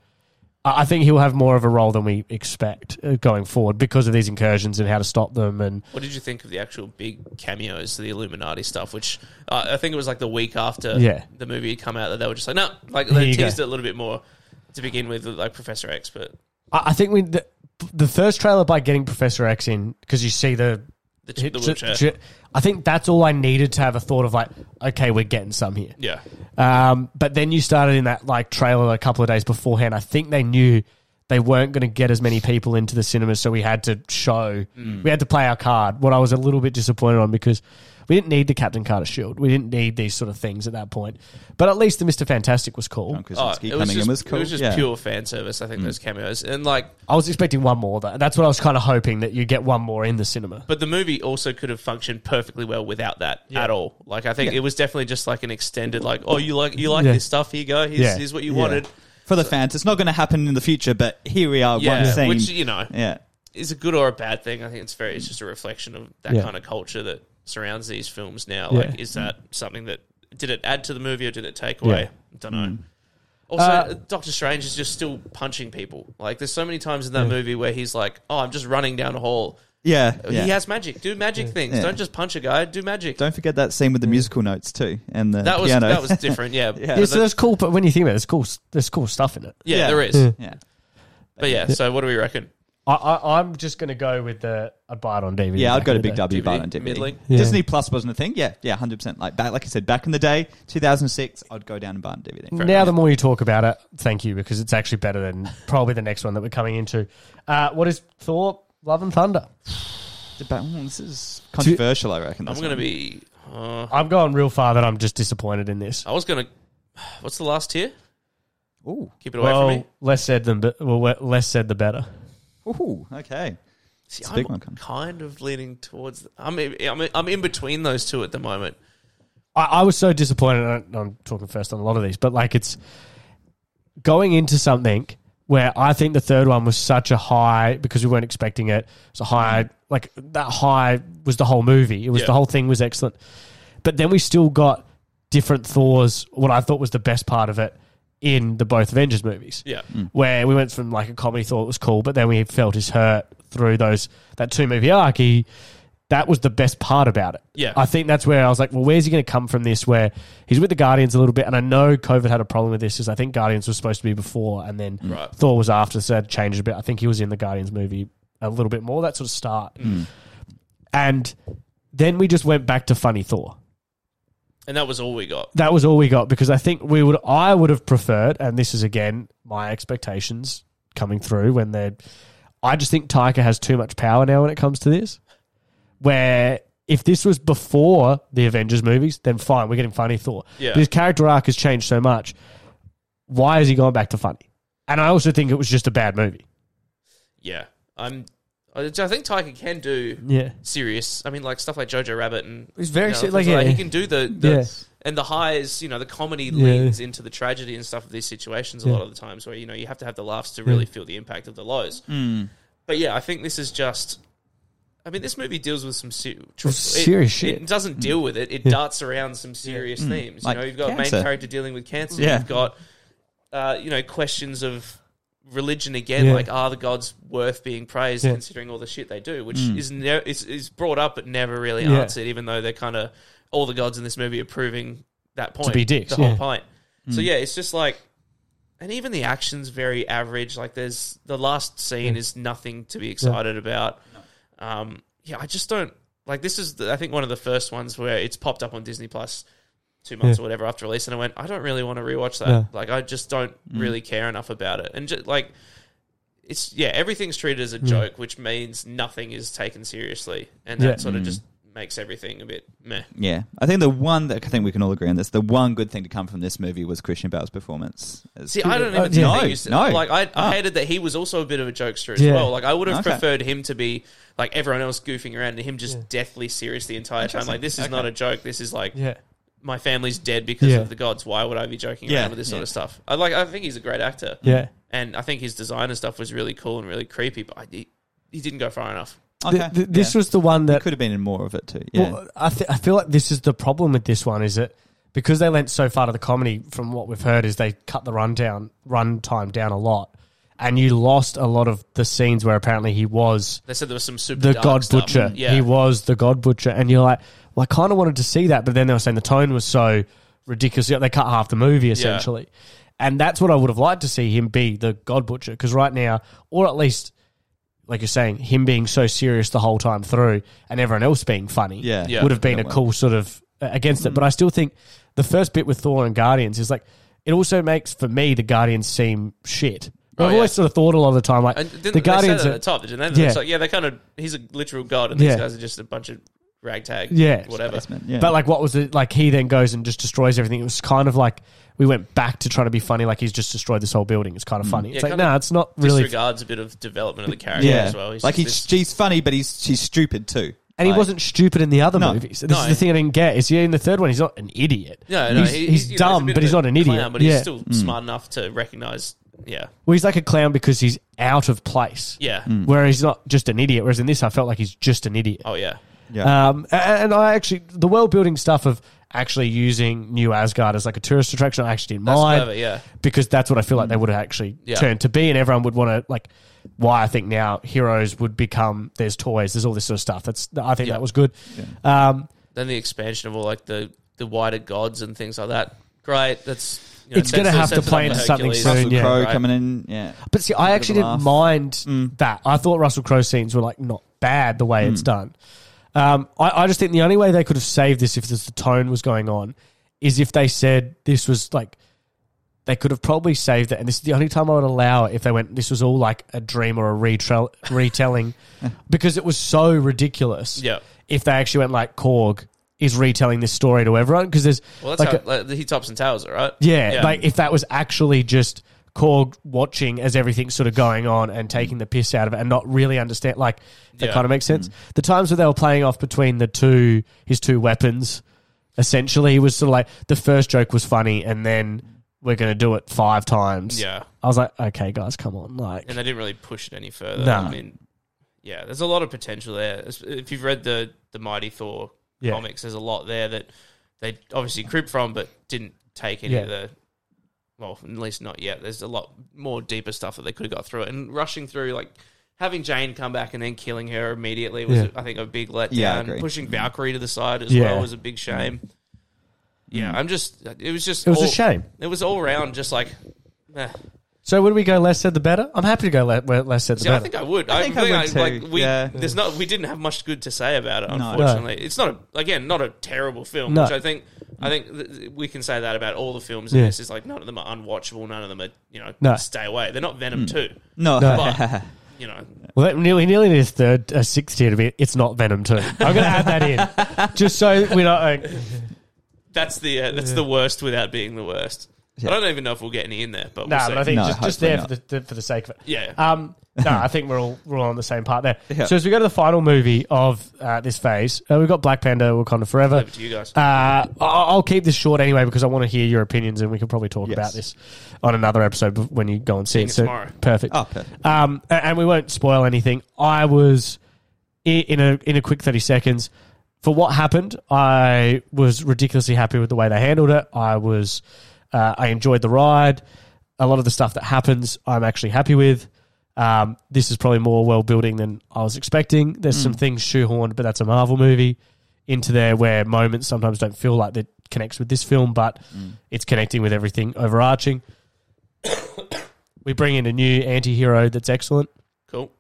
I think he'll have more of a role than we expect uh, going forward because of these incursions and how to stop them and What did you think of the actual big cameos, the Illuminati stuff? Which uh, I think it was like the week after Yeah. the movie had come out that they were just like, no, like they teased go. it a little bit more to begin with, like Professor X. But I I think we the, the first trailer by getting Professor X in because you see the the, the wheelchair, I think that's all I needed to have a thought of like, okay, we're getting some here. yeah, Um, but then you started in that like trailer a couple of days beforehand. I think they knew they weren't going to get as many people into the cinemas, so we had to show, we had to play our card. What I was a little bit disappointed on because we didn't need the Captain Carter shield, we didn't need these sort of things at that point. But at least the Mister Fantastic was cool. John oh, it was coming just, in was cool. it was just yeah. pure fan service. I think mm. those cameos and like, I was expecting one more. Though. That's what I was kind of hoping that you get one more in the cinema. but the movie also could have functioned perfectly well without that at all. Like, I think Yeah. it was definitely just like an extended, like, oh, you like you like Yeah. this stuff? Here you go. Here's, Yeah. here's what you Yeah. wanted. for the fans. It's not going to happen in the future, but here we are, Yeah, one scene. which you know, yeah, is a good or a bad thing. I think it's very it's just a reflection of that Yeah. kind of culture that surrounds these films now. Yeah. Like, is mm. that something that did it add to the movie or did it take away? Yeah. Don't know. Mm. Also, Uh, Doctor Strange is just still punching people. Like, there's so many times in that movie where he's like, "Oh, I'm just running down a hall." yeah, yeah. He has magic. Do magic things. Yeah. Don't just punch a guy. Do magic. Don't forget that scene with the mm. musical notes too, and the that was piano. that was <laughs> different. Yeah, Yeah. Yeah, so that- there's cool, but when you think about it, there's cool, there's cool stuff in it. yeah, Yeah. there is. Yeah. yeah. But yeah, so what do we reckon? I, I, I'm just going to go with the I'd buy it on DVD. Yeah, I'd back go to Big. W, DVD, buy it on DVD. middling? Yeah. Disney Plus wasn't a thing. Yeah, yeah, hundred percent. Like back, like I said, back in the day, 2006, I'd go down and buy it on DVD. Fair now, enough. the more you talk about it, thank you, because it's actually better than probably the next one that we're coming into. Uh, what is Thor? Love and Thunder. But, oh, this is controversial, I reckon. I'm going to be. Uh, I'm going real far that I'm just disappointed in this. I was going to. What's the last tier? Ooh, Keep it away from me. Less said than well, less said the better. Ooh, okay. See, It's a I'm big one, Con. kind of leaning towards. I'm I'm I'm in between those two at the moment. I, I was so disappointed. and I'm talking first on a lot of these, but like it's going into something where I think the third one was such a high because we weren't expecting it. It's a high, like that high was the whole movie. It was Yeah. the whole thing was excellent, but then we still got different Thors. What I thought was the best part of it in the both Avengers movies Yeah, hmm. where we went from like a comedy thought it was cool, but then we felt his hurt through those that two movie arc. He, that was the best part about it. Yeah. I think that's where I was like, well, where's he going to come from this? Where he's with the Guardians a little bit, and I know COVID had a problem with this, because I think Guardians was supposed to be before, and then Right. Thor was after, so it changed a bit. I think he was in the Guardians movie a little bit more. That sort of start, hmm. and then we just went back to funny Thor and that was all we got. that was all we got because I think we would I would have preferred, and this is again my expectations coming through when they're. I just think Taika has too much power now when it comes to this. Where if this was before the Avengers movies, then fine, we're getting funny Thor. Yeah. But his character arc has changed so much. Why is he going back to funny? And I also think it was just a bad movie. Yeah, I'm I think Taika can do Yeah. serious. I mean, like stuff like Jojo Rabbit and He's very you know, se- things like, that. yeah. he can do the, the Yeah. and the highs. You know, the comedy Yeah. leans into the tragedy and stuff of these situations a Yeah. lot of the times where you know you have to have the laughs to really feel the impact of the lows. Mm. But yeah, I think this is just. I mean, this movie deals with some se- truthful- it- serious shit. It doesn't deal with it. It Yeah. darts around some serious themes. Like you know, you've got cancer. main character dealing with cancer. Yeah. You've got, uh, you know, questions of religion again. Yeah. Like, are the gods worth being praised Yeah. considering all the shit they do? Which Mm. is, ne- is is brought up but never really Yeah. answered. Even though they're kind of all the gods in this movie are proving that point to be dicks, The whole yeah. point. So Mm. yeah, it's just like. And even the action's very average. Like there's the last scene Yeah. is nothing to be excited about. Um, yeah, I just don't like. This is the, I think one of the first ones where it's popped up on Disney Plus two months Yeah. or whatever after release, and I went, I don't really want to rewatch that. Yeah. Like I just don't Mm. really care enough about it, and just like it's yeah, everything's treated as a Yeah. joke, which means nothing is taken seriously, and Yeah. that sort of Mm. just makes everything a bit meh. Yeah, I think the one that I think we can all agree on this. The one good thing to come from this movie was Christian Bale's performance. See, I don't Uh, even yeah. think No, he's no. like I, I Ah. hated that he was also a bit of a jokester as Yeah. well. Like I would have Okay. preferred him to be like everyone else goofing around and him just Yeah. deathly serious the entire time. Like this is Okay. not a joke. This is like Yeah. My family's dead because Yeah. of the gods. Why would I be joking Yeah, around with this sort yeah. of stuff? I like. I think he's a great actor, Yeah. and I think his design and stuff was really cool and really creepy. But I, he, he didn't go far enough. Okay, Th- th- this yeah. was the one that could have been in more of it too. Yeah, Well, I, th- I feel like this is the problem with this one is that because they went so far to the comedy, from what we've heard, is they cut the run down, run time down a lot, and you lost a lot of the scenes where apparently he was They said there was some super the dark God stuff. Butcher. Yeah, He was the God Butcher, and you're like, well, I kind of wanted to see that, but then they were saying the tone was so ridiculous. They cut half the movie essentially, and that's what I would have liked to see him be the God Butcher because right now, or at least. Like you're saying, him being so serious the whole time through, and everyone else being funny, yeah, Yeah. would have been a cool sort of uh, against it. But I still think the first bit with Thor and Guardians is like it also makes for me the Guardians seem shit. Oh, I've yeah. always sort of thought a lot of the time like And didn't the they Guardians say that are, at the top, didn't they? Yeah. It's like, yeah, they kind of he's a literal god, and Yeah. these guys are just a bunch of ragtag, Yeah. whatever. Basement, yeah. But like, what was it? Like, he then goes and just destroys everything. It was kind of like we went back to trying to be funny. Like he's just destroyed this whole building. It's kind of mm. funny. Yeah, It's like, kinda no, it's not really. Disregards a bit of development of the character yeah, as well. like he's this- she's funny, but he's she's stupid too. And he Like- wasn't stupid in the other No. movies. This No. is the thing I didn't get. Is he in the third one? He's not an idiot. No, no, he's, he- he's you know, dumb, a bit but of he's a not an idiot. clown, but yeah. he's still mm. smart enough to recognize. Yeah, well, he's like a clown because he's out of place. yeah. Where he's not just an idiot. Whereas in this, I felt like he's just an idiot. Oh yeah, Yeah, Um, a- and I actually, the world building stuff of actually using New Asgard as like a tourist attraction, I actually didn't that's mind clever. Yeah, because that's what I feel like they would have actually Yeah. turned to be, and everyone would want to like. Why I think now heroes would become there's toys, there's all this sort of stuff. That's I think Yeah. that was good. Um, then the expansion of all like the the wider gods and things like that. Great. That's you know, It's gonna have to play into something Hercules. soon, Russell yeah. Crowe Right. coming in. Yeah, but see, I actually didn't laugh. mind Mm. that. I thought Russell Crowe scenes were like not bad the way it's done. Um, I, I just think the only way they could have saved this if this, the tone was going on is if they said this was like they could have probably saved it, and this is the only time I would allow it if they went this was all like a dream or a retrel- <laughs> retelling <laughs> because it was so ridiculous. Yeah. If they actually went like Korg is retelling this story to everyone because there's Well, that's like how like, he tops and tails it, right? yeah, Yeah. like if that was actually just Korg watching as everything's sort of going on and taking the piss out of it and not really understand, like that Yeah. kind of makes sense. Mm. The times where they were playing off between the two, his two weapons, essentially, he was sort of like the first joke was funny and then we're going to do it five times. Yeah, I was like, okay, guys, come on, like, and they didn't really push it any further. No. I mean, yeah, there's a lot of potential there. If you've read the the Mighty Thor Yeah. comics, there's a lot there that they obviously cribbed from, but didn't take any Yeah. of the. Well, at least not yet. There's a lot more deeper stuff that they could have got through it, and rushing through like. Having Jane come back and then killing her immediately was, Yeah. I think, a big letdown. Yeah, I agree. Pushing Valkyrie to the side as Yeah. well was a big shame. Yeah, I'm just. It was just. it was all, a shame. It was all around just like. eh. So would we go less said the better? I'm happy to go le- where less said the See, I think I would. I think I would too, Like we, yeah. there's not. We didn't have much good to say about it. No. Unfortunately, it's not a, again not a terrible film. No. Which I think. I think th- we can say that about all the films in Yeah. this. Is like none of them are unwatchable. None of them are you know No. stay away. They're not Venom two. no, No. But <laughs> you know, Well, that nearly nearly needs third, uh, sixth tier to be. It's not Venom two. I'm going to add that in, just so we don't. Uh, that's the uh, that's the worst without being the worst. Yeah. I don't even know if we'll get any in there, but nah, we'll see. No, but I think No, just, just hopefully there for the, the for the sake of it. yeah, Um, no, I think we're all we're all on the same part there. Yeah. So as we go to the final movie of uh, this phase, uh, we've got Black Panther: Wakanda Forever. Over to you guys. Uh, I- I'll keep this short anyway because I want to hear your opinions, and we can probably talk Yes. about this on another episode bef- when you go and see it. it So tomorrow. perfect. Oh, perfect. Um, a- and we won't spoil anything. I was i- in a in a quick thirty seconds for what happened. I was ridiculously happy with the way they handled it. I was uh, I enjoyed the ride. A lot of the stuff that happens, I'm actually happy with. Um, this is probably more world building than I was expecting. There's some things shoehorned, but that's a Marvel movie into there where moments sometimes don't feel like that connects with this film, but it's connecting with everything overarching. <coughs> we bring in a new anti-hero that's excellent Cool.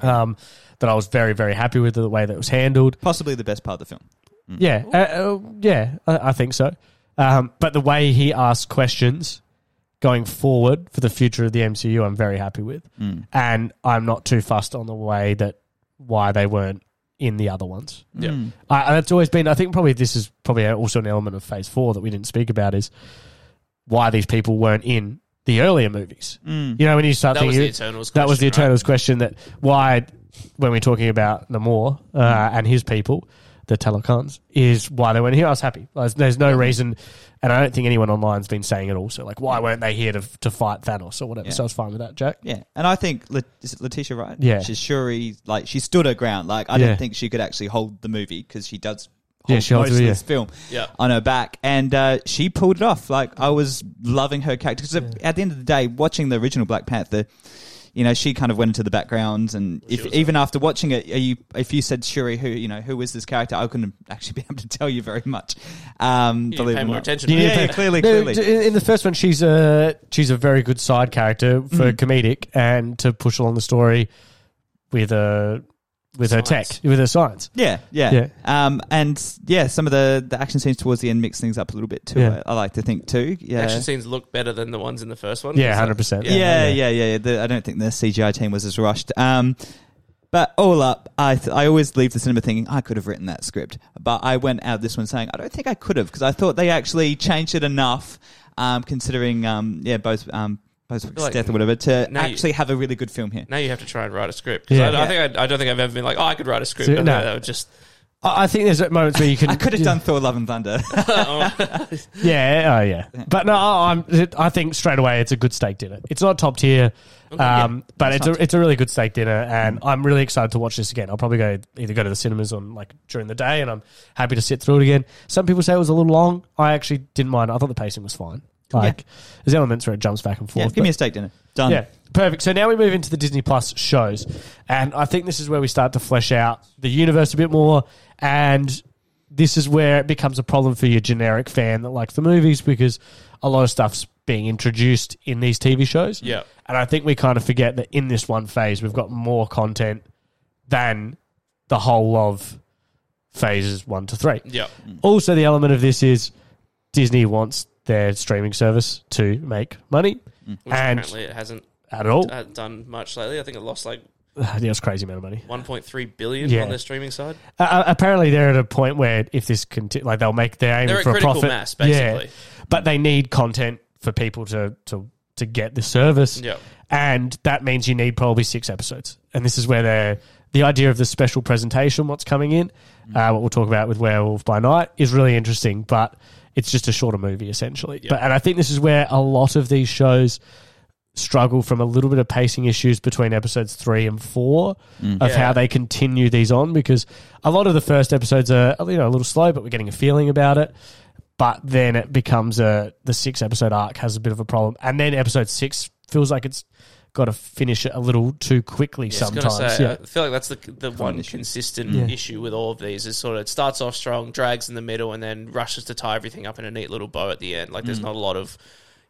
um, that I was very, very happy with the way that it was handled. Possibly the best part of the film. Yeah, uh, uh, yeah, I, I think so. Um, but the way he asks questions going forward for the future of the MCU, I'm very happy with, Mm. and I'm not too fussed on the way that why they weren't in the other ones. Yeah. Mm. I, that's always been. I think probably this is probably also an element of Phase Four that we didn't speak about is why these people weren't in the earlier movies. Mm. You know, when you start That was the thinking, Eternals. that was the question, right? Eternals question that why, when we're talking about Namor uh, and his people, the Talokans, is why they weren't here. I was happy. There's, there's no reason, and I don't think anyone online's been saying it also. Like, why weren't they here to, to fight Thanos or whatever? Yeah. So I was fine with that, Jack. Yeah, and I think Let- is it Letitia right? Yeah. she's Shuri. Like she stood her ground. Like I Yeah. don't think she could actually hold the movie because she does. Yeah, Hold she holds most of yeah. this film Yeah. on her back, and uh, she pulled it off. Like I was loving her character because at the end of the day, watching the original Black Panther, you know, she kind of went into the background, and if even after watching it, are you if you said Shuri, who you know, who is this character? I couldn't actually <laughs> be able to tell you very much. Um, You believe pay more not. attention. You to need it. to Yeah, clearly, No, clearly. In the first one, she's a she's a very good side character for Mm. comedic and to push along the story with a with her tech with her science. Yeah, yeah, Yeah. Um, and yeah, some of the, the action scenes towards the end mix things up a little bit too. Yeah. I, I like to think too. Yeah, Action scenes look better than the ones in the first one. Yeah, hundred percent. yeah, yeah, yeah. yeah, The, I don't think the CGI team was as rushed. Um, but all up, I th- I always leave the cinema thinking I could have written that script, but I went out of this one saying I don't think I could have because I thought they actually changed it enough, um, considering um, yeah, both um, both like- death or whatever to Now you- actually have a really good film here. Now you have to try and write a script. 'Cause Yeah. I, I think I, I don't think I've ever been like, oh, I could write a script. So, no. think I would just I I think there's moments where you can. <laughs> I could have done Thor: Love and Thunder. <laughs> <laughs> Yeah, oh yeah. But no, I'm. I think straight away it's a good steak dinner. It's not top tier, um, but it's a it's a really good steak dinner, and I'm really excited to watch this again. I'll probably go either go to the cinemas on like during the day, and I'm happy to sit through it again. Some people say it was a little long. I actually didn't mind. I thought the pacing was fine. Like there's elements where it jumps back and forth. yeah, but- give me a steak dinner. Done. yeah, perfect. So now we move into the Disney Plus shows, and I think this is where we start to flesh out the universe a bit more, and this is where it becomes a problem for your generic fan that likes the movies because a lot of stuff's being introduced in these TV shows. Yeah. and I think we kind of forget that in this one phase we've got more content than the whole of phases one to three. yeah. Also, the element of this is Disney wants their streaming service to make money, Which and apparently it hasn't at all. uh, done much lately. I think it lost like <sighs> yeah, it's a crazy amount of money. 1.3 billion Yeah. on their streaming side. Uh, apparently, they're at a point where if this conti- like they'll make their aim They're at for a profit. mass, basically. Yeah, but they need content for people to to to get the service. Yeah. and that means you need probably six episodes. And this is where they're the idea of the special presentation, what's coming in, uh, what we'll talk about with Werewolf by Night, is really interesting. But it's just a shorter movie essentially. Yeah. But and I think this is where a lot of these shows struggle from a little bit of pacing issues between episodes three and four mm. of Yeah. how they continue these on because a lot of the first episodes are you know a little slow, but we're getting a feeling about it. But then it becomes a the six episode arc has a bit of a problem, and then episode six feels like it's got to finish it a little too quickly Yeah, I was sometimes. say, yeah. I feel like that's the the one issue. consistent Yeah. issue with all of these is sort of it starts off strong, drags in the middle, and then rushes to tie everything up in a neat little bow at the end. Like there's not a lot of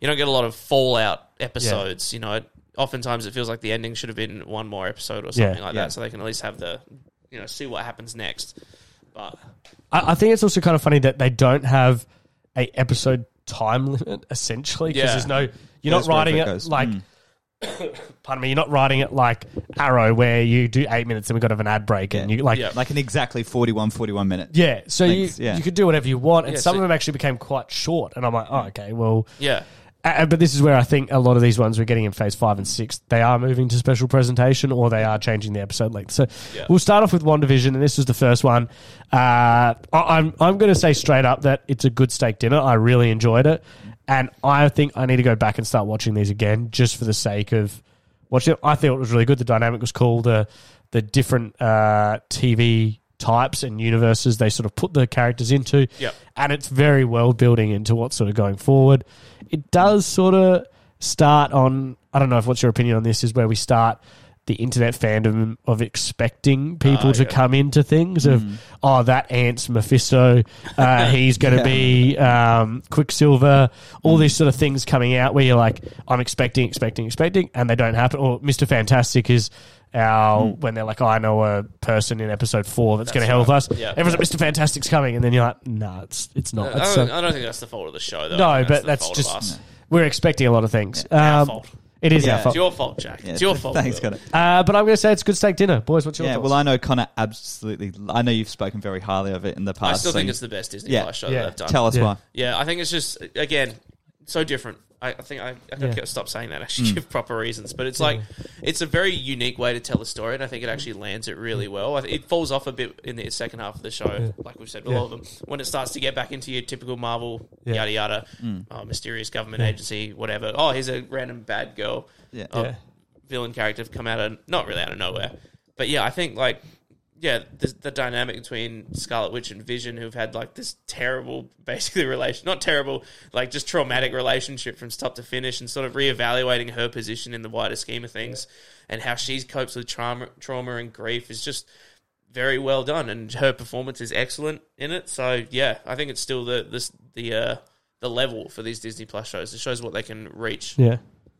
you don't get a lot of fallout episodes. You know, it, oftentimes it feels like the ending should have been one more episode or Yeah. something like Yeah. that, so they can at least have the you know see what happens next. But I, I think it's also kind of funny that they don't have a episode time limit essentially because Yeah. there's no you're Goes not writing it it goes. like. Mm. <coughs> Pardon me, you're not writing it like Arrow, where you do eight minutes and we've got to have an ad break, and you like, Yeah. yeah, Like an exactly 41, 41 minute. Yeah, so Thanks, you yeah. you could do whatever you want, and Yeah, some so- of them actually became quite short, and I'm like, oh, okay, well, yeah, Uh, but this is where I think a lot of these ones we're getting in phase five and six, they are moving to special presentation or they are changing the episode length. So Yeah. we'll start off with WandaVision, and this was the first one. Uh, I- I'm I'm going to say straight up that it's a good steak dinner. I really enjoyed it, and I think I need to go back and start watching these again just for the sake of watching. it. I thought it was really good. The dynamic was cool. The the different uh, TV types and universes they sort of put the characters into Yep. and it's very well building into what's sort of going forward. It does sort of start on I don't know if what's your opinion on this is where we start the internet fandom of expecting people Ah, to yeah. come into things of oh that ant's Mephisto, uh, <laughs> he's going to be um, Quicksilver, all these sort of things coming out where you're like I'm expecting, expecting, expecting, and they don't happen. Or Mister Fantastic is. Our when they're like, oh, I know a person in episode four that's, That's going to help right. us. Yeah. Everyone's like, Mister Fantastic's coming, and then you're like, no, it's it's not. I It's, don't, uh, I don't think that's the fault of the show, though. no, but the that's just we're expecting a lot of things. Our Um, fault. It is Yeah. our It's your fault, Jack. Yeah, It's your fault. Thanks, Will. Connor. Uh, but I'm going to say it's a good steak dinner, boys. What's your Yeah, thoughts? well, I know Connor absolutely. I know you've spoken very highly of it in the past. I still so think it's the best Disney Yeah. Plus show Yeah. that they've done. Tell us Yeah. why. Yeah, I think it's just again so different. I, I think I, I Yeah. gotta stop saying that. Actually, <laughs> Mm. give proper reasons, but it's like it's a very unique way to tell a story, and I think it actually lands it really well. I It falls off a bit in the second half of the show, like we've said, with Yeah. all of them, when it starts to get back into your typical Marvel Yeah. yada yada, Mm. uh, mysterious government agency, whatever. Oh, here's a random bad girl, Yeah. Yeah. villain character come out of not really out of nowhere, but yeah, I think like yeah, the, the dynamic between Scarlet Witch and Vision, who've had like this terrible, <laughs> basically relation, not terrible, like just traumatic relationship from top to finish, and sort of reevaluating her position in the wider scheme of things, and how she copes with trauma, trauma and grief is just very well done, and her performance is excellent in it. So yeah, I think it's still the this the uh, the level for these Disney Plus shows. It shows what they can reach. yeah.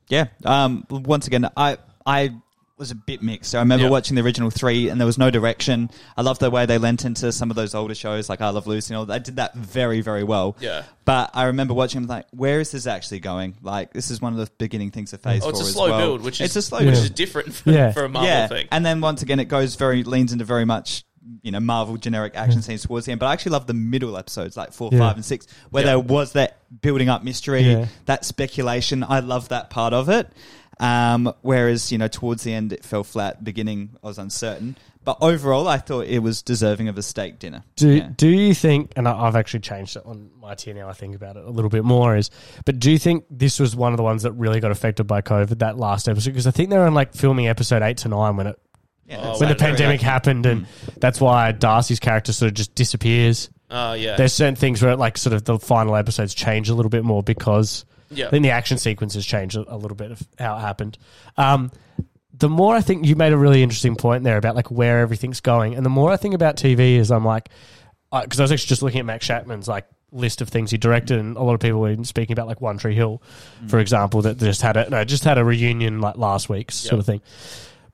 Yeah. Um, once again, I I was a bit mixed. I remember Yeah. watching the original three, and there was no direction. I love the way they lent into some of those older shows, like I Love Lucy. And all. They did that very, very well. Yeah. But I remember watching them like, where is this actually going? Like, this is one of the beginning things of Phase Oh, it's a as slow well. build, which is it's a slow which build. is different for, Yeah. for a Marvel yeah. thing. And then once again, it goes very leans into very much you know Marvel generic action scenes towards the end. But I actually love the middle episodes, like four, Yeah. five, and six, where Yeah. there was that building up mystery, Yeah. that speculation. I love that part of it. Um, whereas you know towards the end it fell flat. Beginning I was uncertain, but overall I thought it was deserving of a steak dinner. Do Yeah. do you think? And I- I've actually changed it on my tier now. I think about it a little bit more. Is but do you think this was one of the ones that really got affected by COVID? That last episode because I think they were on like filming episode eight to nine when it Yeah, Oh, when the pandemic accurate. happened, and that's why Darcy's character sort of just disappears. Oh yeah, There's certain things where like sort of the final episodes change a little bit more because yeah. then the action sequences change a, a little bit of how it happened. Um, the more I think you made a really interesting point there about like where everything's going, and the more I think about TV is I'm like, because I was actually just looking at Matt Shakman's like list of things he directed, and a lot of people were speaking about like One Tree Hill, for example, that just had a no, just had a reunion like last week sort Yep. of thing.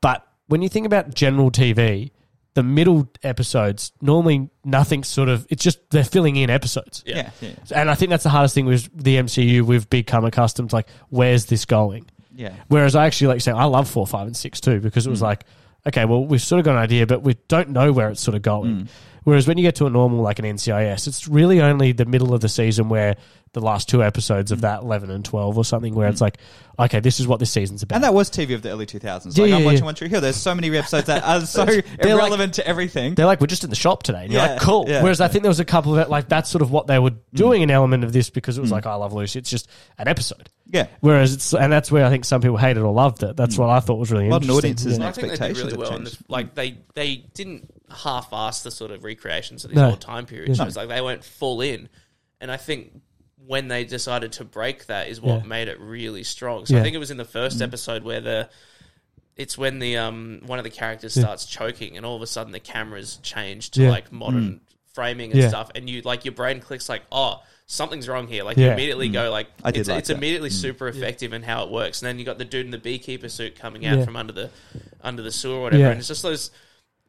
But when you think about general TV, the middle episodes normally nothing sort of it's just they're filling in episodes. yeah. yeah, yeah, And I think that's the hardest thing with the MCU. We've become accustomed to like, where's this going? yeah. Whereas I actually like saying I love four, five, and six too because it was mm. like, okay, well we've sort of got an idea, but we don't know where it's sort of going. Mm. Whereas when you get to a normal like an NCIS, it's really only the middle of the season where the last two episodes of that eleven and twelve or something where it's mm. like, okay, this is what this season's about. And that was TV of the early 2000s. Yeah, Like, yeah, I'm watching. One Tree Hill. There's so many episodes that are <laughs> so like- irrelevant to everything. they're like, we're just in the shop today. And you're Yeah, like, cool. yeah. Whereas I think there was a couple of it, like, that's sort of what they were mm. doing an element of this because it was mm. like, I love Lucy. It's just an episode. Yeah. Whereas it's, and that's where I think some people hated or loved it. That's mm. what I thought was really Modern interesting. audiences Yeah. now. I think they did expectations really have well. And changed. the, like they they didn't half-ass the sort of recreations of these No. old time period Yeah. shows. Like they went full in, and I think when they decided to break that is what Yeah. made it really strong. So Yeah. I think it was in the first mm. episode where the it's when the um one of the characters starts choking, and all of a sudden the cameras change to Yeah. like modern mm. framing and Yeah. stuff, and you like your brain clicks like oh. Something's wrong here. Like you Yeah. immediately mm. go like I did it's, like it's that. immediately mm. super effective in how it works. And then you got the dude in the beekeeper suit coming out Yeah. from under the under the sewer or whatever. Yeah. And it's just those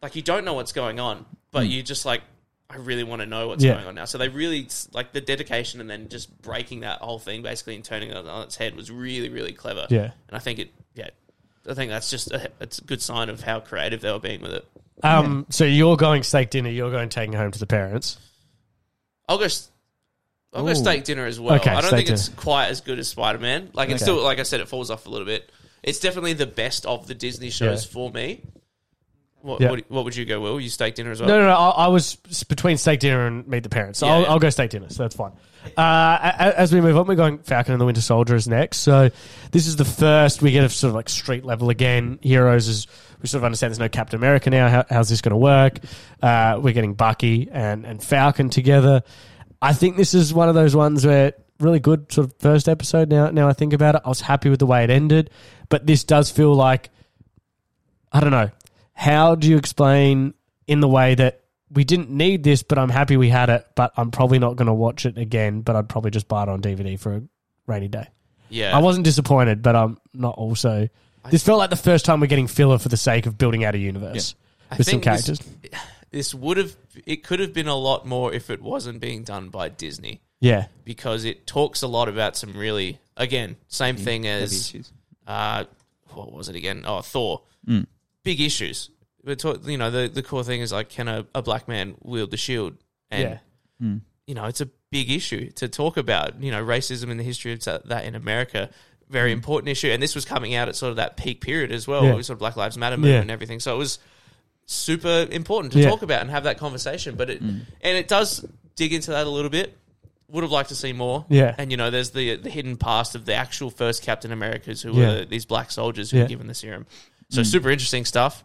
like you don't know what's going on, but mm. you just like I really want to know what's Yeah. going on now. So they really like the dedication and then just breaking that whole thing basically and turning it on its head was really really clever. Yeah. and I think it yeah. I think that's just a, it's a good sign of how creative they were being with it. Um, so you're going steak dinner, you're going taking home to the parents. I'll go. s- I'll go Ooh. steak dinner as well. Okay, I don't steak think it's quite as good as Spider Man. Like it's Okay. still, like I said, it falls off a little bit. It's definitely the best of the Disney shows Yeah. for me. What, Yeah. what, what would you go, Will? You steak dinner as well? No, no, no. I, I was s- between steak dinner and meet the parents. So Yeah, I'll, yeah. I'll go steak dinner. So that's fine. Uh, a- a- as we move on, we're going Falcon and the Winter Soldier is next. So this is the first we get of sort of like street level again. Heroes is we sort of understand there's no Captain America now. How, how's this going to work? Uh, we're getting Bucky and and Falcon together. I think this is one of those ones where really good sort of first episode. Now, now I think about it, I was happy with the way it ended, but this does feel like I don't know. How do you explain in the way that we didn't need this, but I'm happy we had it, but I'm probably not going to watch it again, but I'd probably just buy it on DVD for a rainy day. Yeah. I wasn't disappointed, but I'm not also. This felt like the first time we're getting filler for the sake of building out a universe I with some think this- characters. This would have, it could have been a lot more if it wasn't being done by Disney yeah. because it talks a lot about some really, again, same thing Heavy as uh, what was it again? Oh, Thor. Mm. Big issues. But talk, you know, the the core thing is like, can a, a black man wield the shield? And Yeah. Mm. you know, it's a big issue to talk about. You know, racism in the history of that that in America, very important issue. And this was coming out at sort of that peak period as well, Yeah. with sort of Black Lives Matter movement Yeah. and everything. So it was super important to Yeah. talk about and have that conversation. But it Mm. and it does dig into that a little bit. Would have liked to see more. Yeah. And you know, there's the the hidden past of the actual first Captain Americas who Yeah. were these black soldiers who Yeah. were given the serum. So super interesting stuff,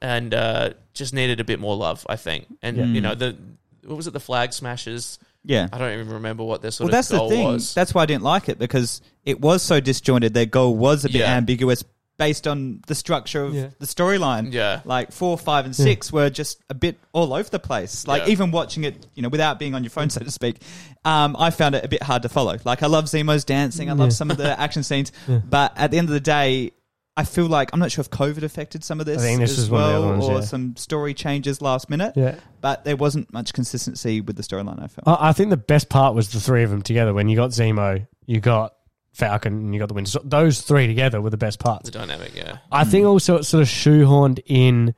and uh, just needed a bit more love, I think. And Yeah. you know, the what was it? The flag smashes. Yeah. I don't even remember what their sort Well, of that's the goal thing. was. That's why I didn't like it because it was so disjointed. Their goal was a bit Yeah. ambiguous based on the structure of Yeah. the storyline. Yeah. Like four, five, and six were just a bit all over the place. Like Yeah. even watching it, you know, without being on your phone, so to speak, um, I found it a bit hard to follow. Like I love Zemo's dancing, I love Yeah. some of the <laughs> action scenes, but at the end of the day. I feel like I'm not sure if COVID affected some of this I think this as is one of the well, other ones, or yeah. some story changes last minute. Yeah. But there wasn't much consistency with the storyline. I felt. I I think the best part was the three of them together. When you got Zemo, you got Falcon, and you got the Winter. Sol- Those three together were the best parts. the dynamic, yeah. I think hmm. also it sort of shoehorned in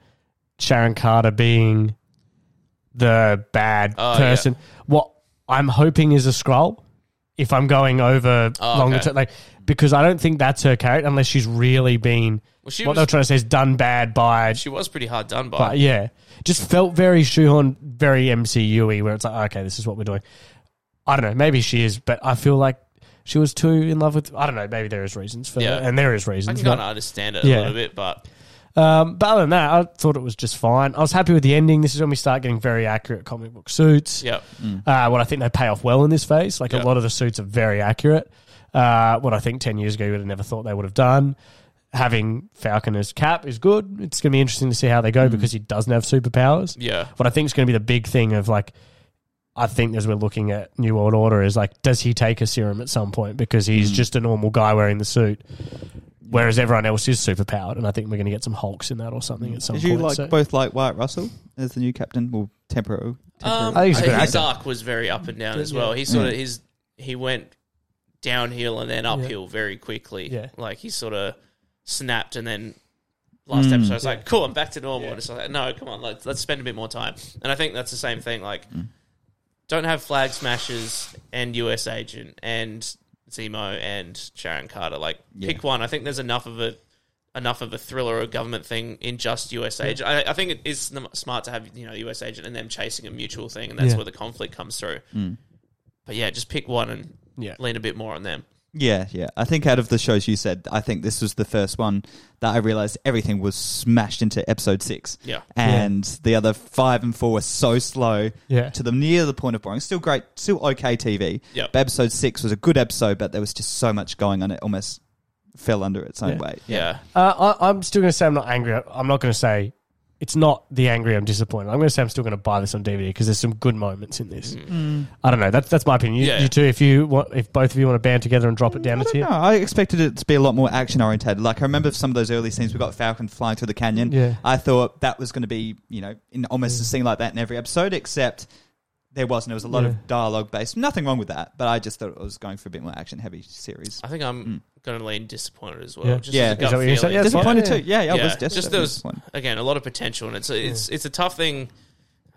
Sharon Carter being the bad Oh, person. What I'm hoping is a scroll. If I'm going over Oh, longer okay. term, like because I don't think that's her character unless she's really been Well, she what was they're trying to say is done bad by. she was pretty hard done by. But yeah, just felt very shoehorned, very MCU-y, where it's like, okay, this is what we're doing. I don't know, maybe she is, but I feel like she was too in love with. I don't know, maybe there is reasons for Yeah. that, and there is I reasons. can but- kind of understand it Yeah. a little bit, but um, but other than that, I thought it was just fine. I was happy with the ending. This is when we start getting very accurate comic book suits. yeah, Uh, what I think they pay off well in this phase. Like Yeah. a lot of the suits are very accurate. Uh, what I think 10 years ago you would have never thought they would have done. Having Falcon as Cap is good. It's going to be interesting to see how they go because he doesn't have superpowers. yeah, What I think is going to be the big thing of like, I think as we're looking at New World Order is like, does he take a serum at some point because he's just a normal guy wearing the suit, whereas everyone else is superpowered, and I think we're going to get some Hulks in that or something at some Did point. you like so- both like Wyatt Russell as the new captain? Well, temporary. Um, I think he's a good his actor. arc was very up and down as Yeah. well. He sort of Yeah. his he went downhill and then uphill very quickly. Yeah. like he sort of snapped and then last Mm. episode it's like cool, I'm back to normal. Yeah. And it's like no, come on, let's let's spend a bit more time. And I think that's the same thing. Like, Mm. Don't have flag smashers and US agent and Zemo and Sharon Carter. Like, pick one. I think there's enough of a enough of a thriller or a government thing in just US agent. I, I think it is smart to have you know US agent and them chasing a mutual thing, and that's Yeah. where the conflict comes through. Mm. But yeah, just pick one and Yeah. lean a bit more on them. Yeah, yeah. I think out of the shows you said, I think this was the first one that I realized everything was smashed into episode six. Yeah. And the other five and four were so slow Yeah. to the near the point of boring. Still great, still okay TV. Yeah. But episode six was a good episode, but there was just so much going on. It almost fell under its own Yeah. weight. Yeah. Uh, I, I'm still going to say I'm not angry. I'm not going to say it's not the angry. I'm disappointed. I'm going to say I'm still going to buy this on DVD because there's some good moments in this. Mm. Mm. I don't know. That's that's my opinion. You, Yeah. you two, if you want, if both of you want to band together and drop it mm, down I a don't tier, know. I expected it to be a lot more action oriented. Like I remember some of those early scenes. We got Falcon flying through the canyon. Yeah. I thought that was going to be, you know, in almost a scene like that in every episode, except there wasn't. It was a lot Yeah. of dialogue based. Nothing wrong with that, but I just thought it was going for a bit more action heavy series. I think I'm Mm. going to lean disappointed as well. Yeah. Just Yeah. as a Is gut that saying? Yeah, disappointed Yeah. too. Yeah, yeah, I Yeah, was just definitely those- disappointed. again a lot of potential and it's a, it's it's a tough thing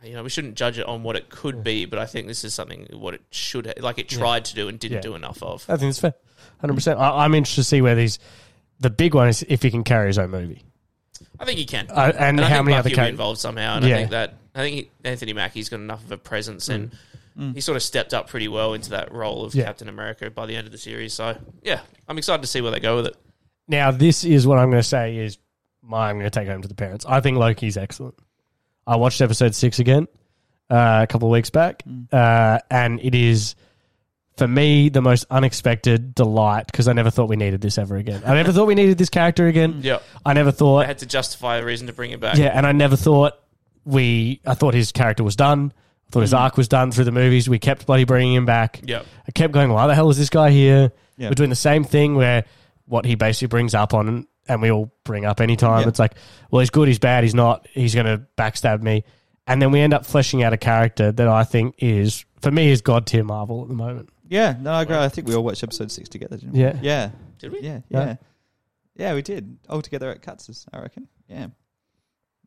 you know we shouldn't judge it on what it could be, but I think this is something what it should ha- like it tried to do and didn't Yeah. do enough of. I think it's fair. 100%. I, I'm interested to see where these. The big one is if he can carry his own movie. I think he can. Uh, and, I how think many Bucky other will be characters? involved somehow, and Yeah. I think that I think he, Anthony Mackie's got enough of a presence, and Mm. he sort of stepped up pretty well into that role of Yeah. Captain America by the end of the series. So yeah, I'm excited to see where they go with it. Now, this is what I'm going to say is my I'm going to take home to the parents. I think Loki's excellent. I watched episode six again uh, a couple of weeks back, uh, and it is for me the most unexpected delight because I never thought we needed this ever again. I never thought we needed this character again. Yeah, I never thought I had to justify a reason to bring it back. yeah, and I never thought we. I thought his character was done. I thought his hmm. arc was done through the movies. We kept bloody bringing him back. yeah, I kept going, why the hell is this guy here? Yeah. We're doing the same thing where what he basically brings up on, and we all bring up anytime. Yeah. It's like, well, he's good, he's bad, he's not, he's going to backstab me. And then we end up fleshing out a character that I think is, for me, is God tier Marvel at the moment. Yeah, no, I agree. I think we all watched episode six together, didn't we? Yeah. Yeah. Did we? Yeah, Yeah. yeah. Yeah, we did. All together at Katz's, I reckon. Yeah.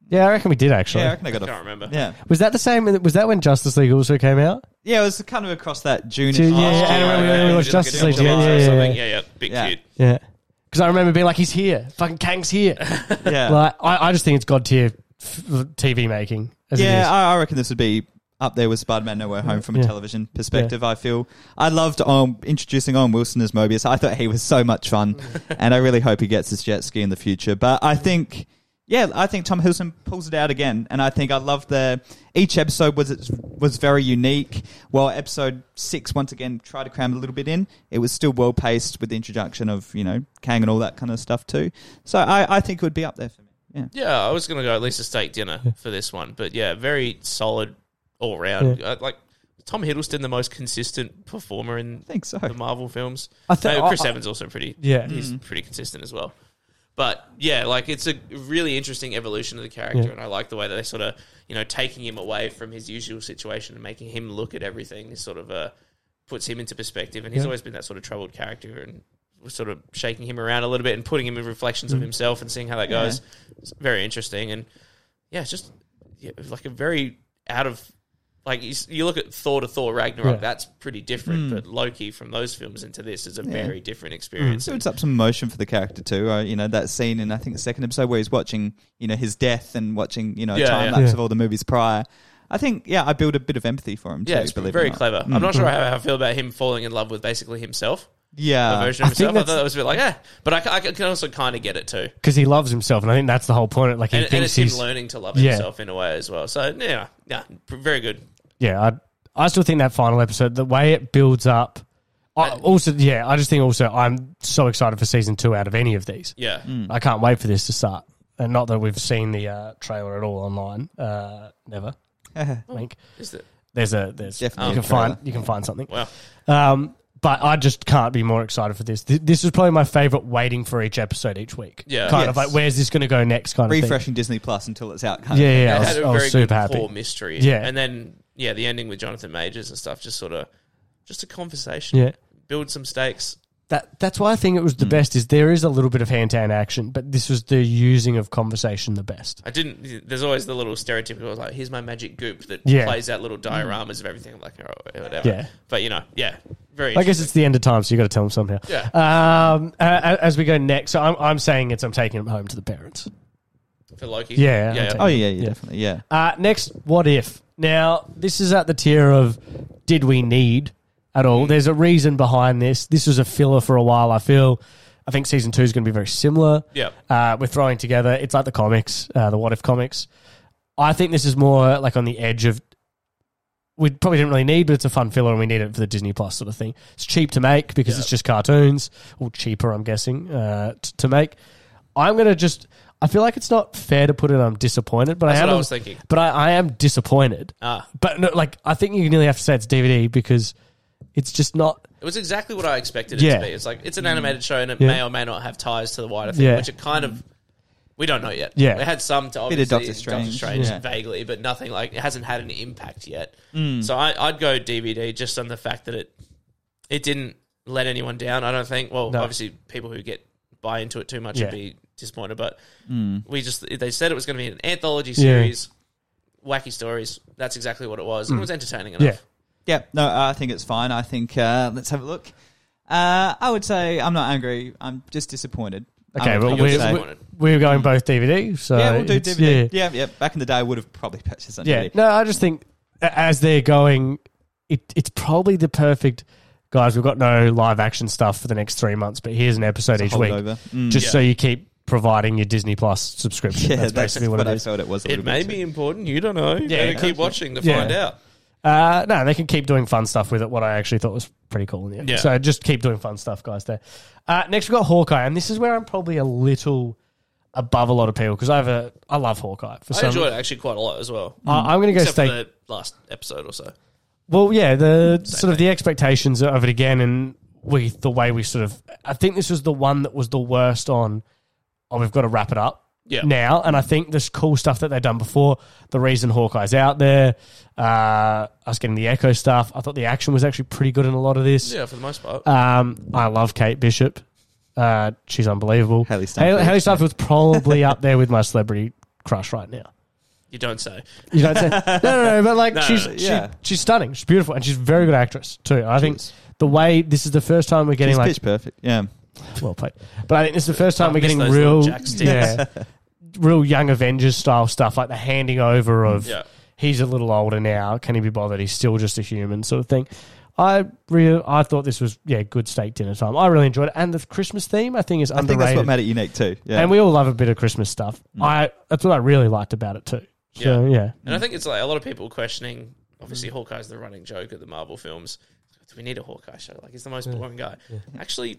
Yeah, I reckon we did actually. Yeah, I reckon I got I can't a. remember. Yeah. Was that the same? Was that when Justice League also came out? Yeah, it was kind of across that June. June, yeah, yeah, I remember when we we watched did Justice League, yeah, yeah, or yeah, something. yeah. yeah, yeah, big Yeah. cute. Yeah. Because I remember being like, he's here. Fucking Kang's here. <laughs> Yeah. like, I, I just think it's God tier f- TV making. As it yeah, is. I, I reckon this would be up there with Spider-Man No Way Home from a Yeah. television perspective. I feel I loved um, introducing Owen Wilson as Mobius. I thought he was so much fun, <laughs> and I really hope he gets his jet ski in the future. But I think, yeah, I think Tom Hiddleston pulls it out again, and I think I love the each episode was was very unique. While episode six once again tried to cram a little bit in, it was still well paced with the introduction of you know Kang and all that kind of stuff too. So I, I think it would be up there for me. Yeah. Yeah, I was going to go at least a steak dinner for this one, but yeah, very solid all round. Uh, like Tom Hiddleston, the most consistent performer in I think so. the Marvel films. I think- Uh, Chris I- I- Evans also pretty. Yeah. he's pretty consistent as well. But yeah, like it's a really interesting evolution of the character, Yeah. and I like the way that they sort of you know taking him away from his usual situation and making him look at everything is sort of uh, puts him into perspective. And he's Yeah. always been that sort of troubled character, and sort of shaking him around a little bit and putting him in reflections Mm. of himself and seeing how that Yeah. goes. It's very interesting, and yeah, it's just yeah, like a very out of like you, you look at Thor to Thor Ragnarok, Yeah. that's pretty different. Mm. But Loki from those films into this is a Yeah. very different experience. So it's up some emotion for the character too. Uh, you know that scene in I think the second episode where he's watching you know his death and watching you know a Yeah, time yeah. lapse Yeah. of all the movies prior. I think yeah, I build a bit of empathy for him. Yeah, too, it's believe it very clever. Mm. I'm not sure how I feel about him falling in love with basically himself, a Yeah, version of I think himself. I that's- thought that was a bit like, eh. But I, I can also kind of get it too. because he loves himself, and I think that's the whole point. Like he And, and thinks it's him he's learning to love Yeah. himself in a way as well. So, yeah, yeah, very good. Yeah. I I still think that final episode, the way it builds up. I, also, yeah, I just think also I'm so excited for season two out of any of these. Yeah. Mm. I can't wait for this to start. And not that we've seen the uh, trailer at all online. Uh, never. <laughs> I think Is it? there's a there's Definitely you can trailer. find you can find something. Wow. Um, but I just can't be more excited for this. Th- This is probably my favorite waiting for each episode each week. Yeah. kind of Yes. like where's this going to go next? Kind of thing. refreshing Disney Plus until it's out. Kind Yeah, of thing. yeah. I it was, had a I was very super good happy. core mystery. Yeah. And then, yeah, the ending with Jonathan Majors and stuff, just sort of, just a conversation. Yeah. Build some stakes. That that's why I think it was the Mm. best. Is there is a little bit of hand to hand action, but this was the using of conversation the best. I didn't. There's always the little stereotypical like, here's my magic goop that Yeah. plays out little dioramas of everything. I'm like, oh, whatever. Yeah. But you know, yeah, very. I guess it's the end of time, so you got to tell them somehow. yeah. Um, as we go next, so I'm, I'm saying it's I'm taking it home to the parents. for Loki. Yeah, yeah. I'll Oh yeah, yeah, Yeah. definitely, yeah. Uh, next, what if? Now, this is at the tier of did we need at all? There's a reason behind this. This was a filler for a while. I feel. I think season two is going to be very similar. yeah. Uh, we're throwing together. It's like the comics, uh, the What If comics. I think this is more like on the edge of. We probably didn't really need, but it's a fun filler, and we need it for the Disney Plus sort of thing. It's cheap to make because Yeah. it's just cartoons, or cheaper, I'm guessing, uh, t- to make. I'm gonna just. I feel like it's not fair to put it. I'm disappointed, but That's I am. what I was thinking. But I, I am disappointed. Ah, But no, like, I think you nearly have to say it's DVD because it's just not. it was exactly what I expected it Yeah. to be. It's like it's an animated show, and it Yeah. may or may not have ties to the wider thing, Yeah. which it kind of. We don't know yet. Yeah. it had some to Bit of obviously Doctor Doctor Strange. Strange, Yeah. vaguely, but nothing like it hasn't had an impact yet. Mm. So I, I'd go DVD just on the fact that it it didn't let anyone down. I don't think. Well, No. obviously, people who get buy into it too much Yeah. would be disappointed. But Mm. we just they said it was going to be an anthology Yeah. series. wacky stories. That's exactly what it was. And it was entertaining enough. Yeah. Yeah, no, I think it's fine. I think uh, let's have a look. Uh, I would say I'm not angry. I'm just disappointed. Okay, I would but we're, we're going both DVD, so yeah, we'll do DVD. Yeah, Yeah. yeah, Back in the day, I would have probably purchased on yeah. DVD. No, I just think as they're going, it, it's probably the perfect. Guys, we've got no live action stuff for the next three months, but here's an episode It's each week. Mm. just Yeah. so you keep providing your Disney Plus subscription. yeah, that's that's, basically what what it I is. thought it was. A It may bit be important. You don't know. Yeah, Yeah, yeah. keep watching to Yeah. find out. Uh, no, they can keep doing fun stuff with it. What I actually thought was pretty cool. Yeah. Yeah. So just keep doing fun stuff, guys. There. Uh, next, we've got Hawkeye, and this is where I'm probably a little above a lot of people because I have a I love Hawkeye. For I some, enjoyed it actually quite a lot as well. I- I'm going to go Except stay. for the last episode or so. Well, yeah, the sort of the expectations of it again, and we the way we sort of. I think this was the one that was the worst on. Oh, we've got to wrap it up Yeah. now, and I think this cool stuff that they've done before. The reason Hawkeye's out there, uh, us getting the Echo stuff. I thought the action was actually pretty good in a lot of this. Yeah, for the most part. Um, I love Kate Bishop. Uh, she's unbelievable. Hailee Steinfeld. Hailee, Hailee Steinfeld's probably up there with my celebrity crush right now. You don't say. You don't say <laughs> no, no, no, but like No, she's no, yeah. she, she's stunning. She's beautiful, and she's a very good actress too. I think is. the way this is the first time we're getting She's like pitch perfect. Yeah. Well played, but I think this is the first time I we're getting those real, Jack sticks. yeah, real young Avengers style stuff, like the handing over of Yeah. he's a little older now. Can he be bothered? He's still just a human, sort of thing. I really, I thought this was yeah, good steak dinner time. I really enjoyed it, and the Christmas theme I think is I think that's what made it unique too. Yeah. And we all love a bit of Christmas stuff. Mm. I that's what I really liked about it too. So yeah, And I think it's like a lot of people questioning. Obviously, Hawkeye's the running joke of the Marvel films. Do we need a Hawkeye show? Like he's the most boring guy. Actually,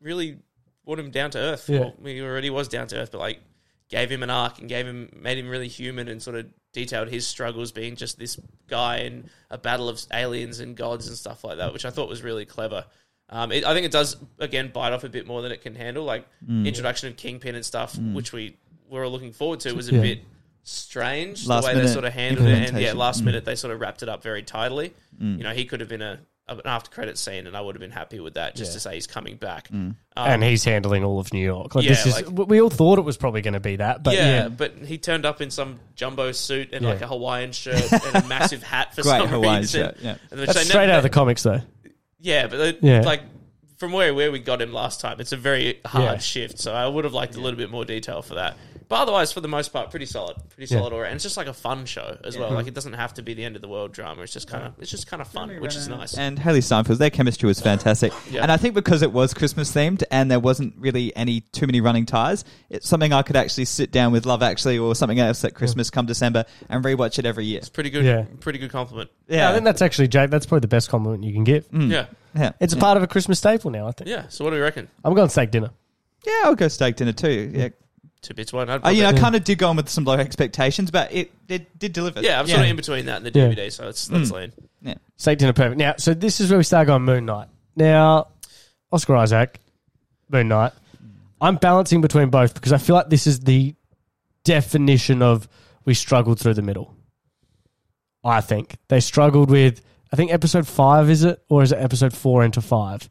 really brought him down to earth. Yeah. Well, he already was down to earth, but like gave him an arc and gave him made him really human and sort of detailed his struggles being just this guy in a battle of aliens and gods and stuff like that, which I thought was really clever. Um, it, I think it does again bite off a bit more than it can handle. Like introduction of Kingpin and stuff, which we were all looking forward to, was a Yeah. bit strange Last the way they sort of handled it. And yeah, last Mm. minute they sort of wrapped it up very tidily. You know, he could have been a an after credit scene, and I would have been happy with that just Yeah. to say he's coming back. Mm. Um, and he's handling all of New York. Like Yeah, this is like- we all thought it was probably going to be that, but yeah, yeah, but he turned up in some jumbo suit and Yeah. like a Hawaiian shirt and a <laughs> massive hat for Great some Hawaiian reason. shirt. Yeah. And that's straight never- out of the comics though. Yeah, but they- Yeah. like from where where we got him last time, it's a very hard Yeah. shift. So I would have liked a little bit more detail for that. But otherwise, for the most part, pretty solid, pretty Yeah. solid. Aura. And it's just like a fun show as well. Like it doesn't have to be the end of the world drama. It's just kind of it's just kind of fun, which is nice. And Hailee Steinfeld, their chemistry was fantastic. Yeah. And I think because it was Christmas themed and there wasn't really any too many running ties, it's something I could actually sit down with Love Actually or something else at Christmas come December and rewatch it every year. It's pretty good. Yeah. Pretty good compliment. Yeah, I think that's actually Jake. That's probably the best compliment you can give. Mm. Yeah, yeah. It's a part of a Christmas staple now. I think. yeah. So what do we reckon? I'm going steak dinner. Yeah, I'll go steak dinner too. Yeah. Two bits one. I'd Uh, you know, I probably- kind of did go on with some low expectations, but it, it did deliver. yeah, I'm sort of in between that and the Yeah. DVD. So it's that's Mm. lean. Yeah. Steak dinner, perfect. Now, so this is where we start going Moon Knight. Now, Oscar Isaac, Moon Knight. I'm balancing between both because I feel like this is the definition of we struggled through the middle. I think they struggled with. I think episode five is it, or is it episode four into five?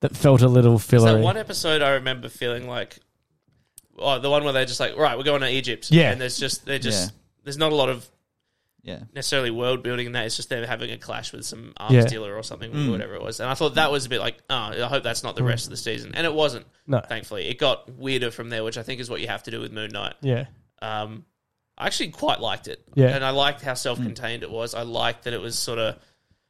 That felt a little Is fillery. that one episode I remember feeling like, oh, the one where they're just like, right, we're going to Egypt. Yeah. and there's just they're just Yeah. there's not a lot of Yeah. necessarily world building in that. It's just them having a clash with some arms Yeah. dealer or something, Mm. whatever it was. And I thought that was a bit like, oh, I hope that's not the Mm. rest of the season. And it wasn't. No. Thankfully, it got weirder from there, which I think is what you have to do with Moon Knight. yeah, Um, I actually quite liked it. Yeah. and I liked how self-contained it was. I liked that it was sort of,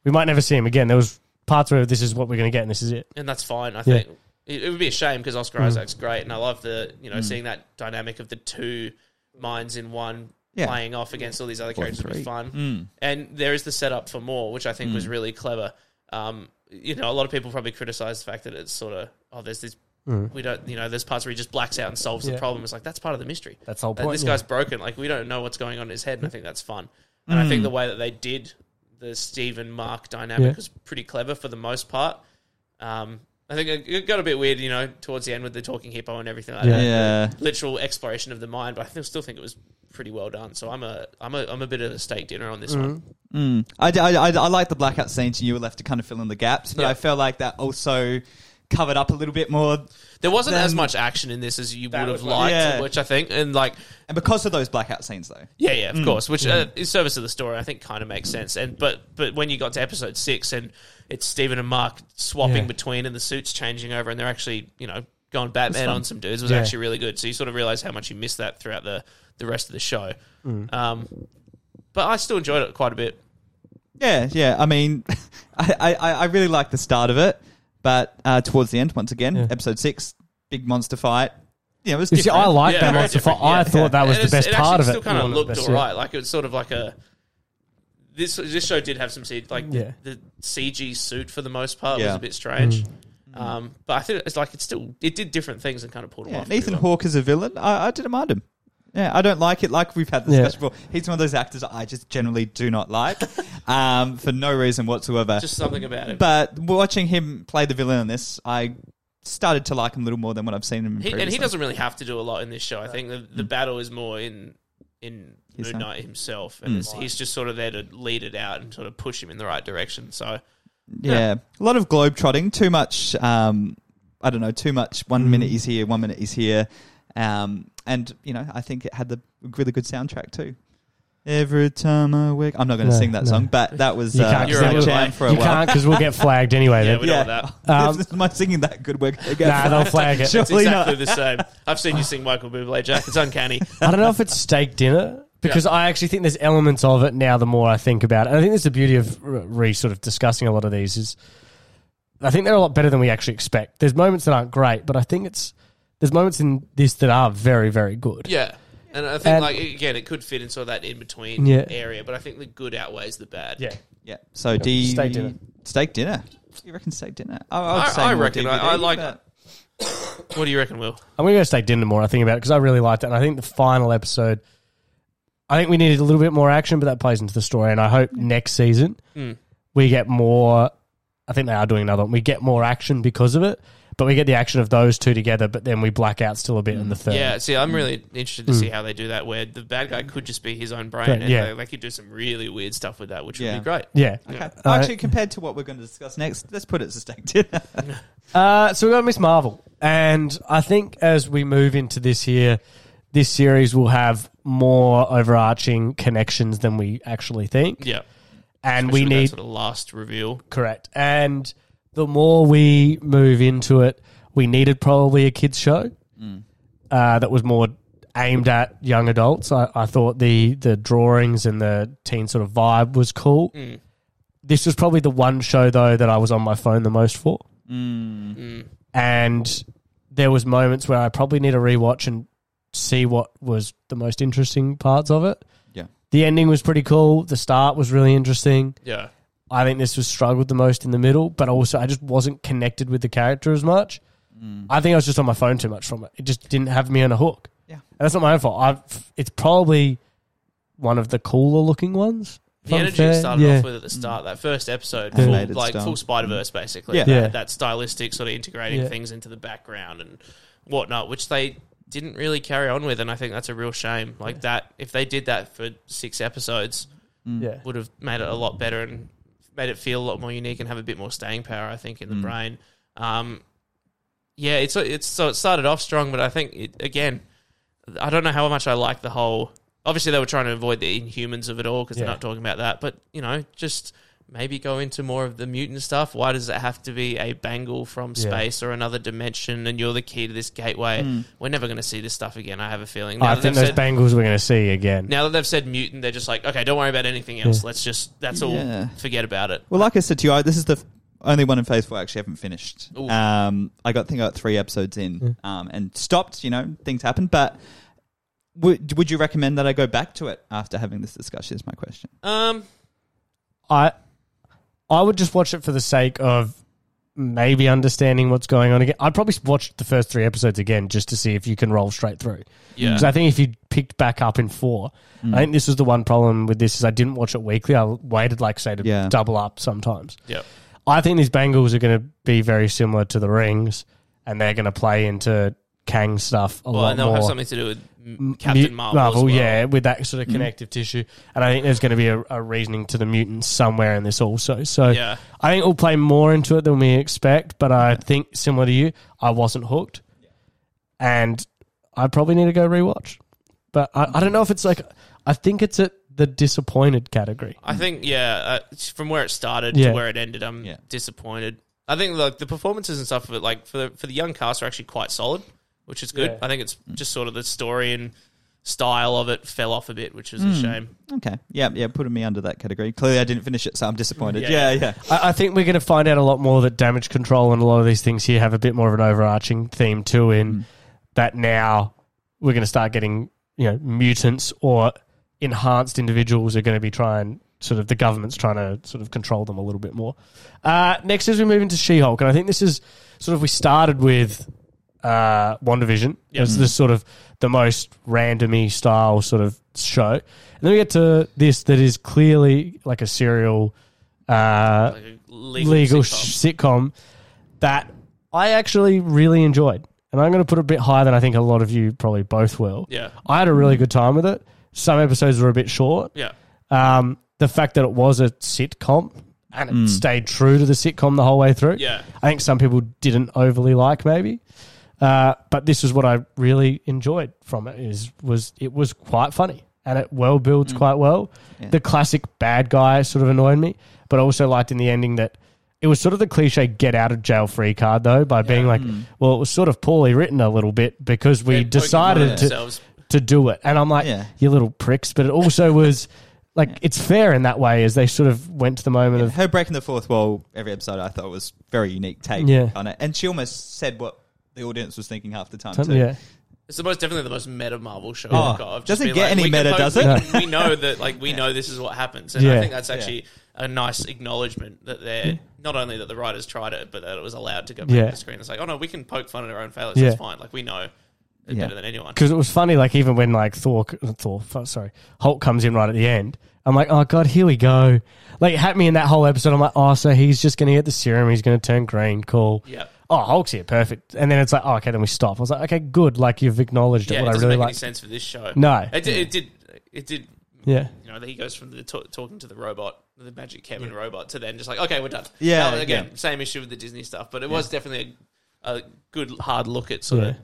we might never see him again. There was parts where this is what we're going to get, and this is it. and that's fine. I Yeah. think it, it would be a shame because Oscar Mm. Isaac's great, and I love the you know seeing that dynamic of the two minds in one Yeah. playing off against all these other characters would be fun. Mm. And there is the setup for more, which I think was really clever. Um, you know, a lot of people probably criticize the fact that it's sort of oh, there's this. We don't, you know, there's parts where he just blacks out and solves Mm. Yeah. the problem. It's like that's part of the mystery. That's the whole point. this yeah. guy's broken. Like we don't know what's going on in his head, and I think that's fun. And I think the way that they did the Stephen Mark dynamic Yeah. was pretty clever for the most part. Um, I think it- it got a bit weird, you know, towards the end with the talking hippo and everything like Yeah. that. Yeah. Literal exploration of the mind, but I think, still think it was pretty well done. So I'm a I'm a I'm a bit of a steak dinner on this one. Mm. I, I, I, I like the blackout scenes and you were left to kind of fill in the gaps, but Yeah. I felt like that also covered up a little bit more, There wasn't as much action in this as you would have right. liked, Yeah. which I think, and like, and because of those blackout scenes, though. yeah, yeah, Mm. of course, which uh, is service of the story, I think, kind of makes sense. And but but when you got to episode six and it's Stephen and Mark swapping Yeah. between and the suits changing over, and they're actually you know going Batman on some dudes was Yeah. actually really good. So you sort of realize how much you missed that throughout the the rest of the show. Mm. Um, but I still enjoyed it quite a bit. Yeah, yeah. I mean, <laughs> I, I, I really like the start of it, but uh, towards the end, once again, Yeah. episode six, big monster fight. Yeah, it was You see, different. I like Yeah, that very monster fight. different, I yeah. thought that was And the it's- best it part of actually it. Still kind of One the looked best, all yeah. right. Like it was sort of like a. This this show did have some C like Yeah. the CG suit for the most part was Yeah. a bit strange. Mm. Um, but I think it's like it still it did different things and kind of pulled them Yeah, off. and Ethan pretty well. Hawke as a villain, I, I didn't mind him. Yeah, I don't like it. Like we've had the Yeah. discussion before, he's one of those actors I just generally do not like, <laughs> um, for no reason whatsoever. just something about it. but watching him play the villain in this, I started to like him a little more than what I've seen him. He, and he doesn't really have to do a lot in this show. I think the, the battle is more in in His Moon. Knight himself, and Mm. he's just sort of there to lead it out and sort of push him in the right direction. So Yeah. a lot of globe trotting. Too much. Um, I don't know. Too much. One Mm. minute he's here, one minute he's here, um, and you know, I think it had the really good soundtrack too. Every time I wake, I'm not going to No, sing that no. song, but that was You uh, can't, You're that right, jam for a you while. can't because we'll get <laughs> flagged anyway. yeah, then. we know Yeah. that. Um, <laughs> Am I singing that good? We're gonna <laughs> Nah, they'll flag it. It's exactly not. the same. I've seen you sing Michael Bublé, Jack. It's uncanny. I don't know if it's steak dinner because I actually think there's elements of it now. The more I think about it, and I think that's the beauty of re sort of discussing a lot of these is, I think they're a lot better than we actually expect. There's moments that aren't great, but I think it's there's moments in this that are very very good. Yeah. And I think, And- like, again, it could fit in sort of that in between Yeah. area, but I think the good outweighs the bad. Yeah, Yeah. So D steak dinner. Steak dinner. You reckon steak dinner? I, I- I'd say I more reckon. I- DVD, I like- but- <coughs> What do you reckon, Will? I'm gonna go steak dinner more. I think about it because I really liked it, and I think the final episode. I think we needed a little bit more action, but that plays into the story, and I hope next season Mm. we get more. I think they are doing another one. We get more action because of it, but we get the action of those two together, but then we black out still a bit in the third. Yeah, see, I'm really interested to Mm. see how they do that, where the bad guy could just be his own brain, Right, and yeah. they, they could do some really weird stuff with that, which Yeah. would be great. Yeah. Okay. Yeah. Uh, Actually, compared to what we're going to discuss next, let's put it as steak dinner. Uh, so we got Miss Marvel, and I think as we move into this here, this series will have more overarching connections than we actually think, Yeah, and Especially we with that need sort of last reveal. correct. And the more we move into it, we needed probably a kids show uh, that was more aimed at young adults. I, I thought the the drawings and the teen sort of vibe was cool. Mm. This was probably the one show though that I was on my phone the most for. Mm. Mm. and there was moments where I probably need to rewatch and see what was the most interesting parts of it. Yeah. The ending was pretty cool. The start was really interesting. Yeah, I think this was struggled the most in the middle, but also I just wasn't connected with the character as much. Mm. I think I was just on my phone too much from it. It just didn't have me on a hook. Yeah. And that's not my own fault. I've, it's probably one of the cooler looking ones. the if I'm energy fair. started Yeah. off with at the start, that first episode, Yeah. full, like style. full Spider Verse, basically. Yeah. That, Yeah. that stylistic sort of integrating Yeah. things into the background and whatnot, which they didn't really carry on with, and I think that's a real shame. Like that, if they did that for six episodes, Mm. Yeah. would have made it a lot better and made it feel a lot more unique and have a bit more staying power. I think in the Mm. brain. Um, yeah, it's it's so it started off strong, but I think it, again, I don't know how much I like the whole. Obviously, they were trying to avoid the Inhumans of it all because Yeah. they're not talking about that. But you know, just maybe go into more of the mutant stuff. Why does it have to be a bangle from Yeah. space or another dimension? And you're the key to this gateway. Mm. We're never going to see this stuff again. I have a feeling. Now I think those said- bangles we're going to see again. now that they've said mutant, they're just like, okay, don't worry about anything else. Yeah. Let's just that's all. Forget about it. Well, like I said to you, I, this is the f- only one in Phase Four I actually haven't finished. Ooh. Um, I got I think I got three episodes in, um, and stopped. You know, things happen. But would would you recommend that I go back to it after having this discussion? Is my question. Um, I I would just watch it for the sake of maybe understanding what's going on again. I'd probably watch the first three episodes again just to see if you can roll straight through. yeah, Because I think if you picked back up in four, Mm. I think this was the one problem with this is I didn't watch it weekly. I waited like say to Yeah. double up sometimes. yeah, I think these bangles are going to be very similar to the Rings, and they're going to play into Kang stuff a Well, lot and they'll more. have something to do with M- M- Captain Mut- Marvel. as well. yeah, with that sort of connective tissue, and I think there's going to be a, a reasoning to the mutants somewhere in this also. So Yeah. I think we'll play more into it than we expect, but I think similar to you, I wasn't hooked, and I probably need to go rewatch. But I, I don't know if it's like I think it's at the disappointed category. I think yeah, uh, from where it started Yeah. to where it ended, I'm Yeah. disappointed. I think like the performances and stuff of it, like for the, for the young cast, are actually quite solid, which is good. Yeah. I think it's just sort of the story and style of it fell off a bit, which is Hmm. a shame. Okay. Yeah, yeah, putting me under that category. Clearly, I didn't finish it, so I'm disappointed. Yeah, Yeah, yeah. I, I think we're going to find out a lot more that damage control and a lot of these things here have a bit more of an overarching theme too. In that now we're going to start getting you know mutants or enhanced individuals are going to be trying sort of the government's trying to sort of control them a little bit more. Uh, next, as we move into She-Hulk, and I think this is sort of we started with uh, WandaVision Yep. as this sort of the most randomy style sort of show, and then we get to this that is clearly like a serial. Uh, Like a legal, legal, sitcom. sitcom that I actually really enjoyed. And I'm going to put it a bit higher than I think a lot of you probably both will. yeah, I had a really good time with it. Some episodes were a bit short. yeah, Um, the fact that it was a sitcom and it stayed true to the sitcom the whole way through. yeah. I think some people didn't overly like maybe. Uh, but this is what I really enjoyed from it is was it was quite funny and it well builds quite well. Yeah. The classic bad guy sort of annoyed me, but I also liked in the ending that it was sort of the cliche get out of jail free card though by being like, well, it was sort of poorly written a little bit because we They're decided to to do it. And I'm like, Yeah. you little pricks. But it also <laughs> was like, it's fair in that way as they sort of went to the moment of, Her breaking the fourth wall every episode, I thought was very unique take Yeah. on it, and she almost said what the audience was thinking half the time. too. yeah. It's the most definitely the most meta Marvel show Oh, we've got. Of just doesn't being get like, any we can meta, hope- does it? can- <laughs> We know that, like, we know this is what happens, and Yeah. I think that's actually a nice acknowledgement that they're not only that the writers tried it, but that it was allowed to go back Yeah. to the screen. It's like, oh no, we can poke fun at our own failures. Yeah. That's fine. Like we know it Yeah. better than anyone. because it was funny. Like even when like Thor, Thor, f- sorry, Hulk comes in right at the end. I'm like, oh god, here we go. Like it had me in that whole episode. I'm like, oh, so he's just going to get the serum. He's going to turn green. Cool. Yeah, Oh, Hulk's here, perfect. And then it's like, oh, okay, then we stop. I was like, okay, good. Like you've acknowledged yeah. it. It What I doesn't really make any sense for this show. No. it did. It did. It did. Yeah. You know, he goes from the ta- talking to the robot, the Magic Kevin robot, to then just like, okay, we're done. Yeah, Now, again, yeah. same issue with the Disney stuff, but it was definitely a, a good hard look at sort Yeah. of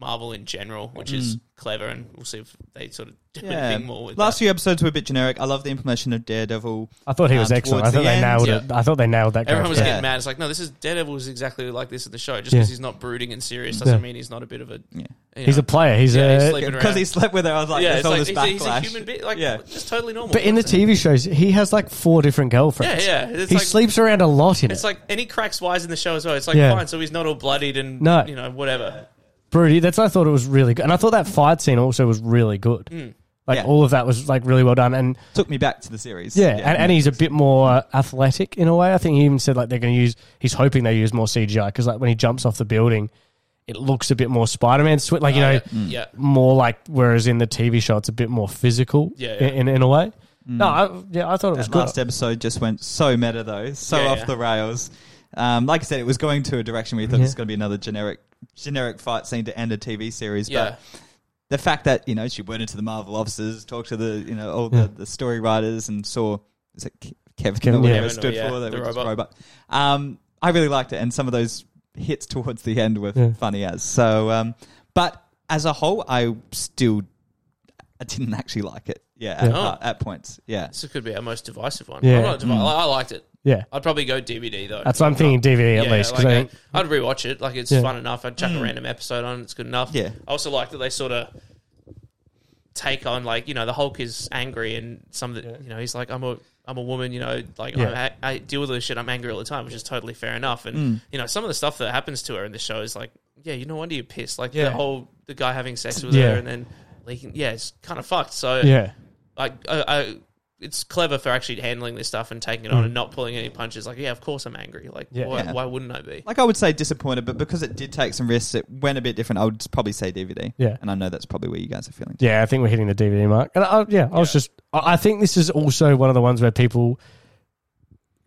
Marvel in general, which is clever, and we'll see if they sort of do Yeah. anything more with Last that. few episodes were a bit generic. I love the implementation of Daredevil. I thought he was Um, excellent. I towards thought the they end, nailed yeah. it. I thought they nailed that. Everyone was character. Yeah. getting mad. It's like, no, this is Daredevil is exactly like this in the show. Just Yeah. because he's not brooding and serious doesn't Yeah. mean he's not a bit of a. Yeah. you He's know. a player. He's Yeah, he's a. sleeping <laughs> Because he slept with her, I was like, yeah, there's it's all like this he's a, he's a backlash. human being, like Yeah. just totally normal. But in the TV shows, he has like four different girlfriends. yeah, it's he like, sleeps around a lot in it. It's it. like, and he cracks wise in the show as well. It's like Yeah. fine, so he's not all bloodied and No. you know whatever. Broody. That's why I thought it was really good, and I thought that fight scene also was really good. Hmm. Like Yeah. all of that was like really well done, and Took me back to the series. yeah, And, and he's a bit more athletic in a way. I think he even said like they're going to use. He's hoping they use more CGI because like when he jumps off the building, it looks a bit more Spider-Man. Sw- like you know, Uh, yeah, more like whereas in the TV show it's a bit more physical. Yeah, yeah. In, in a way. No, I, yeah, I thought it was good. last episode just went so meta though, so Yeah, off yeah. the rails. Um, like I said, it was going to a direction where you thought Yeah. this was going to be another generic, generic fight scene to end a TV series. yeah. But the fact that you know she went into the Marvel offices, talked to the you know all Yeah. the, the story writers, and saw is it Ke- Kevin, Kevin, or whatever yeah. stood Yeah, for, the the robot. robot. Um, I really liked it, and some of those hits towards the end were Yeah. funny as. So, um, but as a whole, I still I didn't actually like it. Yeah, at, Yeah. uh, at points. Yeah. This could be our most divisive one. Yeah. I'm not divi- I, I liked it. Yeah, I'd probably go DVD though. that's what I'm thinking. DVD at Yeah, least because like, I think I, would rewatch it. Like it's Yeah. fun enough. I'd chuck a random episode on. It's good enough. Yeah. I also like that they sort of take on like you know the Hulk is angry and some of the you know he's like I'm a I'm a woman you know like Yeah. I, I deal with this shit I'm angry all the time which is totally fair enough and Mm. you know some of the stuff that happens to her in the show is like yeah you no wonder you're pissed like Yeah. the whole the guy having sex with Yeah. her and then leaking yeah it's kind of fucked so yeah, like I, I, it's clever for actually handling this stuff and taking it on hmm. and not pulling any punches. Like, yeah, of course I'm angry. Like. Yeah. why, Yeah. why wouldn't I be? Like I would say disappointed, but because it did take some risks, it went a bit different. I would probably say DVD. Yeah. and I know that's probably where you guys are feeling. yeah. I think we're hitting the DVD mark. And I, yeah, I was just. I I think this is also one of the ones where people,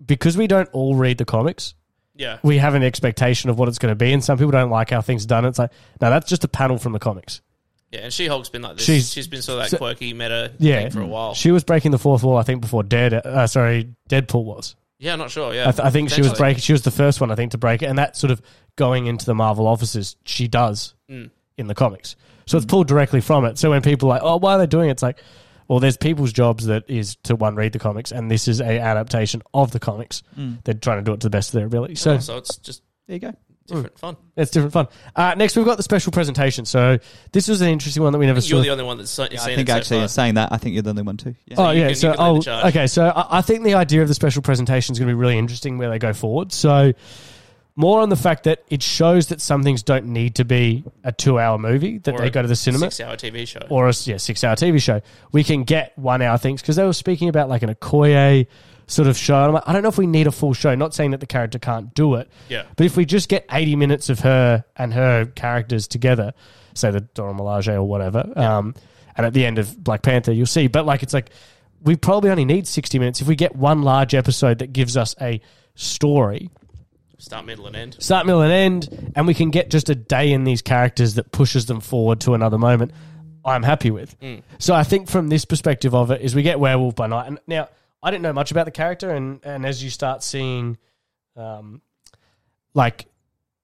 because we don't all read the comics, Yeah. we have an expectation of what it's going to be, and some people don't like how things are done. It's like, no, that's just a panel from the comics. Yeah, and She Hulk's been like this. She's- she's been sort of that so- quirky meta Yeah, thing for a while. She was breaking the fourth wall, I think, before Dead. Uh, sorry, Deadpool was. yeah, not sure. Yeah, I, th- I think she was breaking. She was the first one, I think, to break it, and that sort of going into the Marvel offices, she does Mm. in the comics. So it's pulled directly from it. So when people are like, oh, why are they doing it? It's like, well, there's people's jobs that is to one read the comics, and this is a adaptation of the comics. They're trying to do it to the best of their ability. So So it's just There you go. Different fun. it's different fun. Uh, next, we've got the special presentation. So this was an interesting one that we never saw. You're the only one that's seen I it think so actually, far. in saying that, I think you're the only one too. Yeah. Oh you yeah, can- so you can lead the charge. okay, so I, I think the idea of the special presentation is going to be really interesting where they go forward. So more on the fact that it shows that some things don't need to be a two-hour movie that Or they a go to the cinema Six-hour TV show. or a yeah six-hour TV show. We can get one-hour things because they were speaking about like an Okoye sort of show. And I'm like, I don't know if we need a full show. Not saying that the character can't do it, yeah, but if we just get 80 minutes of her and her characters together, say the Dora Milaje or whatever, um, and at the end of Black Panther, you'll see. But like, it's like we probably only need 60 minutes. If we get one large episode that gives us a story, start, middle, and end. start, middle, and end, and we can get just a day in these characters that pushes them forward to another moment, I'm happy with. So I think from this perspective of it is we get Werewolf by Night. And now I didn't know much about the character, and and as you start seeing, um, like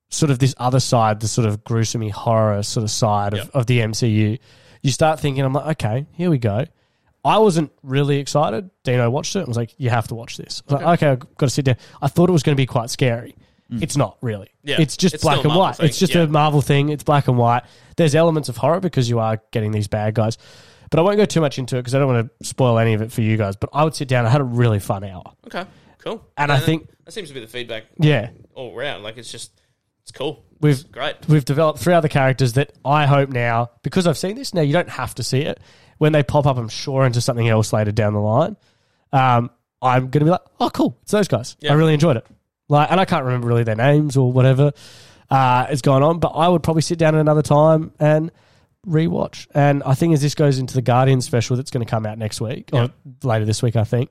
sort of this other side, the sort of gruesome horror sort of side of, Yep. of the MCU, you start thinking, I'm like, okay, here we go. I wasn't really excited. Dino watched it and was like, you have to watch this. I was like, okay, I've got to sit down. I thought it was going to be quite scary. It's not really. Yeah. It's just It's black and white. thing, It's just yeah. a Marvel thing. It's black and white. There's elements of horror because you are getting these bad guys. But I won't go too much into it because I don't want to spoil any of it for you guys. But I would sit down. I had a really fun hour. Okay, cool. And I think- that seems to be the feedback Yeah. all around. Like it's just it's cool. We've It's great. we've developed three other characters that I hope now because I've seen this. Now you don't have to see it when they pop up. I'm sure into something else later down the line. Um, I'm going to be like, oh, cool, it's those guys. Yeah. I really enjoyed it. Like, and I can't remember really their names or whatever uh, is going on, but I would probably sit down at another time and rewatch. And I think as this goes into the Guardian special that's going to come out next week Yeah. or later this week, I think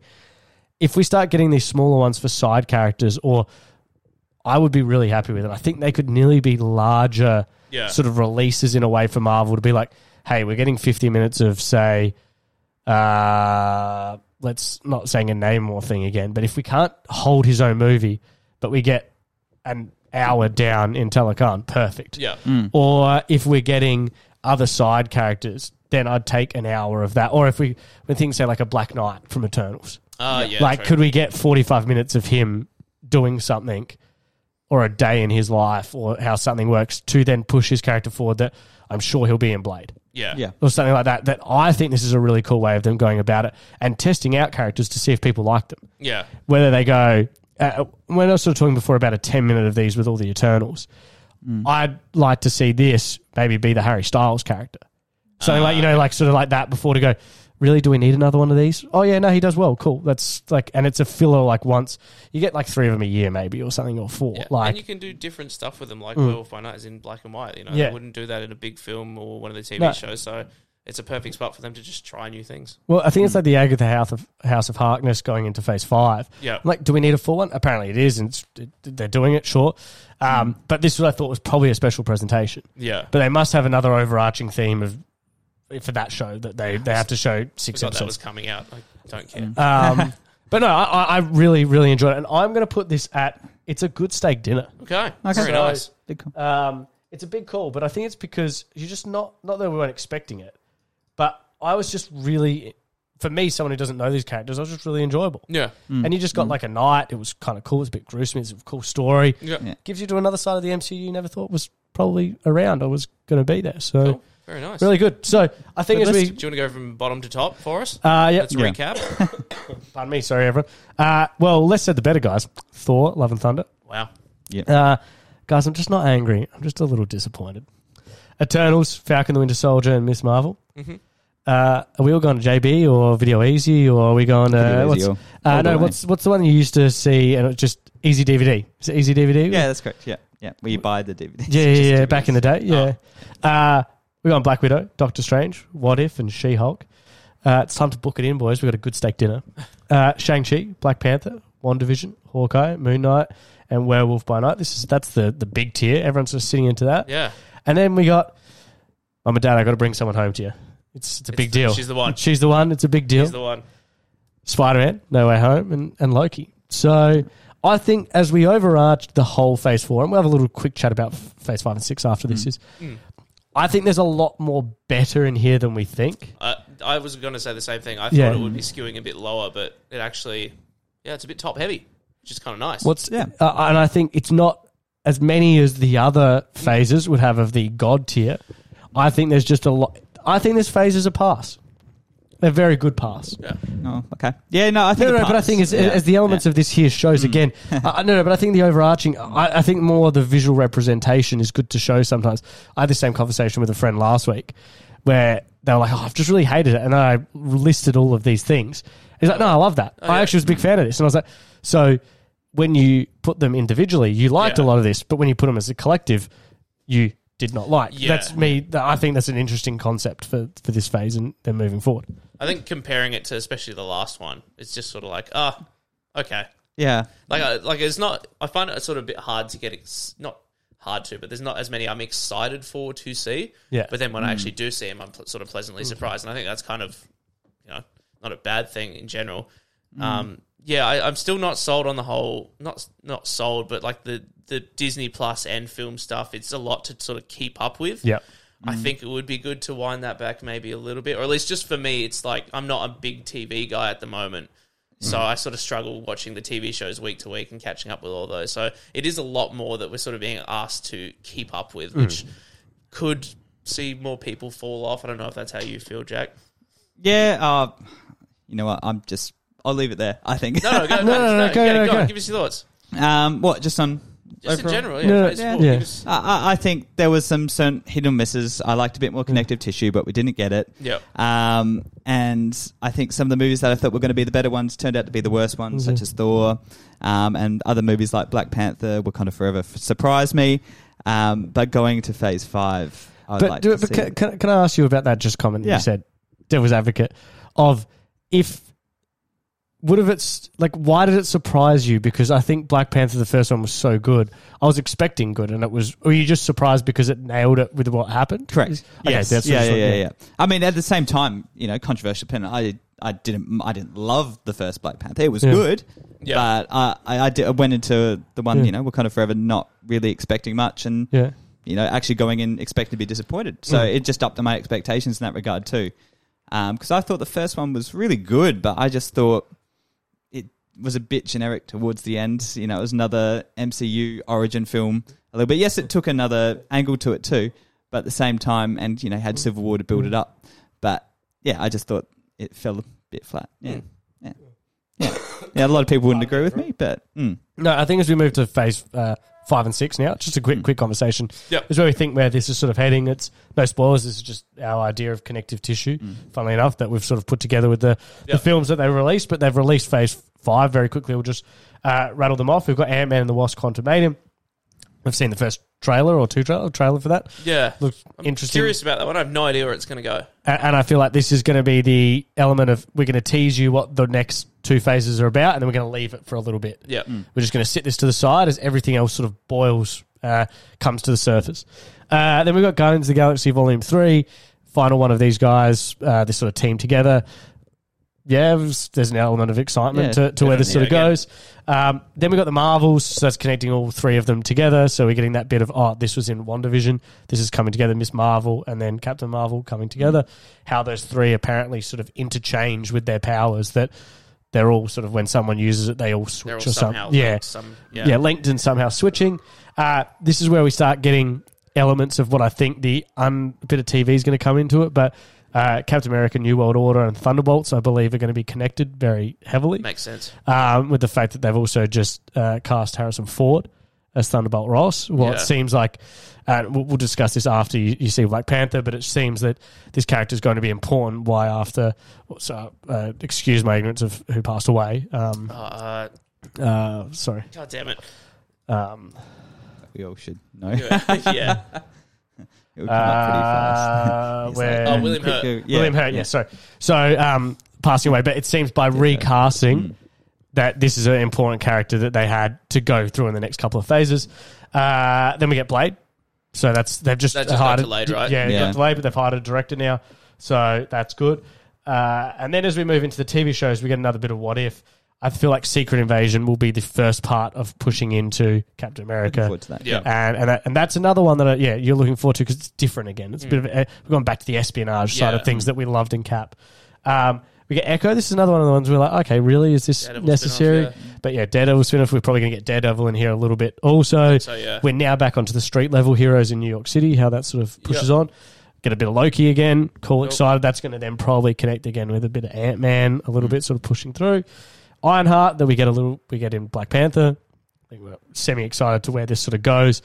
if we start getting these smaller ones for side characters or I would be really happy with it. I think they could nearly be larger Yeah. sort of releases in a way for Marvel to be like, hey, we're getting 50 minutes of, say, uh, let's not saying a name or thing again, but if we can't hold his own movie, but we get an hour down in Talokan, perfect. Yeah. Or if we're getting other side characters, then I'd take an hour of that. Or if we, when things say like a Black Knight from Eternals, Uh, yeah. like, true. could we get 45 minutes of him doing something or a day in his life or how something works to then push his character forward that I'm sure he'll be in Blade yeah. Yeah. or something like that? That I think this is a really cool way of them going about it and testing out characters to see if people like them. Yeah. Whether they go, uh, when I was sort of talking before about a 10 minute of these with all the Eternals, Mm. I'd like to see this maybe be the Harry Styles character. Something like, you know, like sort of like that before to go, really, do we need another one of these? Oh, yeah, no, he does well. Cool. That's like, and it's a filler like once. You get like three of them a year maybe or something or four. Yeah. Like, and you can do different stuff with them, like mm. Werewolf by Night is in black and white. You know, Yeah. they wouldn't do that in a big film or one of the TV No. shows. So it's a perfect spot for them to just try new things. well, I think it's like the Agatha House of, House of Harkness going into phase five. Yeah. Like, do we need a full one? Apparently it is, and it's, it, they're doing it, sure. Um, But this was, I thought, was probably a special presentation. Yeah. But they must have another overarching theme of for that show that they, they have to show six Forgot that was episodes. coming out. I don't care. Um, <laughs> but no, I, I I really, really enjoyed it. And I'm going to put this at it's a good steak dinner. Okay. Okay. Very So- nice. Big call. Um, it's a big call, but I think it's because you're just not, not that we weren't expecting it, but I was just really, for me, someone who doesn't know these characters, I was just really enjoyable. Yeah. And you just got like a night. It was kind of cool. It's a bit gruesome. It's a cool story. Yeah. Yeah. Gives you to another side of the MCU you never thought was probably around or was going to be there. So Cool. Very nice. really good. So I think Good as Do we, you want to go from bottom to top for us? uh, yeah, Let's Yeah. recap. <laughs> pardon me, sorry everyone. Uh, well, less said the better, guys. Thor, Love and Thunder. Wow. Yeah. Uh, guys, I'm just not angry. I'm just a little disappointed. Eternals, Falcon the Winter Soldier, and Miss Marvel. Uh, are we all going to JB or Video Ezy or are we going to Video what's, Easy or- uh, no? What's what's the one you used to see and it was just Ezy DVD? Is it Ezy DVD? Yeah, that's correct. Yeah, yeah. Where you buy the DVD. yeah, yeah, yeah, back in the day. Oh. Yeah, uh, we got Black Widow, Doctor Strange, What If, and She Hulk. Uh, it's time to book it in, boys. We've got a good steak dinner. Uh, Shang Chi, Black Panther, WandaVision, Hawkeye, Moon Knight, and Werewolf by Night. This is that's the the big tier. Everyone's just sitting into that. Yeah. And then we got Mum and Dad. I got to bring someone home to you. It's it's a It's big the- deal. she's the one. She's the one. It's a big deal. She's the one. Spider Man, No Way Home, and, and Loki. So I think as we overarch the whole Phase Four, and we'll have a little quick chat about Phase Five and Six after this is. Mm. I think there's a lot more better in here than we think. I, I was going to say the same thing. I thought Yeah. it would be skewing a bit lower, but it actually, yeah, it's a bit top heavy, which is kind of nice. What's Yeah. uh, and I think it's not as many as the other phases would have of the God tier. I think there's just a lot. I think this phase is a pass, a very good pass. Yeah. Oh, okay. Yeah, no, I think. No, it no, but I think as, Yeah. as the elements Yeah. of this here shows mm. again, <laughs> I, no, no, but I think the overarching, I, I think more the visual representation is good to show sometimes. I had the same conversation with a friend last week where they were like, oh, I've just really hated it. And I listed all of these things. He's like, no, I love that. Oh, I yeah. actually was a big fan of this. And I was like, so when you put them individually, you liked a lot of this, but when you put them as a collective, you did not like. Yeah. That's me. I think that's an interesting concept for, for this phase and then moving forward. I think comparing it to especially the last one, it's just sort of like, ah, okay. Yeah. Like, I, like it's not. I find it sort of a bit hard to get. Ex- not hard to, but there's not as many I'm excited for to see. Yeah. But then when I actually do see them, I'm pl- sort of pleasantly surprised, and I think that's kind of, you know, not a bad thing in general. Um, yeah, I, I'm still not sold on the whole. Not not sold, but like the the Disney Plus and film stuff. It's a lot to sort of keep up with. Yeah. I think it would be good to wind that back maybe a little bit, or at least just for me, it's like I'm not a big TV guy at the moment. So I sort of struggle watching the TV shows week to week and catching up with all those. So it is a lot more that we're sort of being asked to keep up with, which could see more people fall off. I don't know if that's how you feel, Jack. Yeah. Uh, you know what? I'm just. I'll leave it there. I think. No, no, go, <laughs> No, no, no, go, yeah, go, go go. Give us your thoughts. um. What? Just on. Just in general, yeah. No, yeah. Yeah. give I, I- I think there was some certain hit and misses. I liked a bit more connective tissue, but we didn't get it. yeah. Um, and I think some of the movies that I thought were going to be the better ones turned out to be the worst ones, Mhm. such as Thor, um, and other movies like Black Panther will kind of forever f- surprise me. Um, but going to Phase Five, I'd but like do to it, but see. can, can, can I ask you about that just comment Yeah. you said, devil's advocate, of if would have it's like why did it surprise you? Because I think Black Panther the first one was so good. I was expecting good, and it was. Or were you just surprised because it nailed it with what happened? Correct. Okay, yes. that's yeah, yeah, yeah, yeah. yeah. I mean, at the same time, you know, controversial opinion. I I didn't I didn't love the first Black Panther. It was Yeah. good, Yeah. but I I, I, did, I went into the one Yeah. you know we're kind of forever not really expecting much, and Yeah, you know actually going in expecting to be disappointed. So Mm. it just upped my expectations in that regard too. Because I thought the first one was really good, but I just thought it was a bit generic towards the end. You know, it was another MCU origin film a little bit. Yes, it took another angle to it too, but at the same time, and you know, had Civil War to build it up. But yeah, I just thought it fell a bit flat. Yeah, yeah, yeah. yeah a lot of people wouldn't agree with me, but mm, no, I think as we move to phase uh, five and six now, just a quick quick conversation. Yep. is where we think where this is sort of heading. It's no spoilers. This is just our idea of connective tissue. Funnily enough, that we've sort of put together with the, the films that they released, but they've released Phase Five very quickly. We'll just uh, rattle them off. We've got Ant Man and the Wasp: Quantumania. We've seen the first trailer or two trailer trailer for that. Yeah. Looks I'm interesting. curious about that one. I have no idea where it's going to go. A- And I feel like this is going to be the element of we're going to tease you what the next two phases are about, and then we're going to leave it for a little bit. Yeah. We're just going to sit this to the side as everything else sort of boils, uh, comes to the surface. Uh, then we've got Guardians of the Galaxy Volume 3, final one of these guys, uh, this sort of team together. Yeah, was- there's an element of excitement Yeah, to, to where this sort of definitely, goes. Um, then we've got the Marvels, so that's connecting all three of them together. So we're getting that bit of, oh, this was in WandaVision, this is coming together, Miss Marvel, and then Captain Marvel coming together. How those three apparently sort of interchange with their powers, that they're all sort of, when someone uses it, they all switch all or something. Yeah, some, yeah. yeah. linked and somehow switching. Uh, this is where we start getting elements of what I think the un, bit of TV is going to come into it. But uh, Captain America, New World Order, and Thunderbolts, I believe, are going to be connected very heavily. Makes sense. Um, with the fact that they've also just uh, cast Harrison Ford as Thunderbolt Ross. Well, Yeah. it seems like, uh, we'll, we'll discuss this after you, you see Black Panther, but it seems that this character is going to be important. Why after? So, uh, excuse my ignorance of who passed away. Um, Uh, uh, sorry. God damn it. Um, we all should know. Yeah. <laughs> <laughs> yeah. It would come up pretty fast. Uh, <laughs> He's where- Oh, William quick Hurt. yeah. William Hurt, yeah, sorry. So, um, passing away, but it seems by recasting, Mm. That this is an important character that they had to go through in the next couple of phases. Uh, then we get Blade. So that's they've just, That just hired a- delayed, right? Yeah, Yeah. got delayed, but they've hired a director now, so that's good. Uh, and then as we move into the TV shows, we get another bit of what if. I feel like Secret Invasion will be the first part of pushing into Captain Looking America. forward to that. Yeah. And and, that, and that's another one that I, yeah you're looking forward to because it's different again. It's a bit of a, we're going back to the espionage side of things that we loved in Cap. Um, we get Echo. This is another one of the ones we're like, okay, really, is this Daredevil necessary? spin-off, But yeah, Daredevil spin-off. We're probably going to get Daredevil in here a little bit. Also, So yeah, we're now back onto the street level heroes in New York City. How that sort of pushes on. Get a bit of Loki again. Cool, Cool. excited. That's going to then probably connect again with a bit of Ant Man, a little bit sort of pushing through. Ironheart that we get a little. We get in Black Panther. I think we're semi excited to where this sort of goes.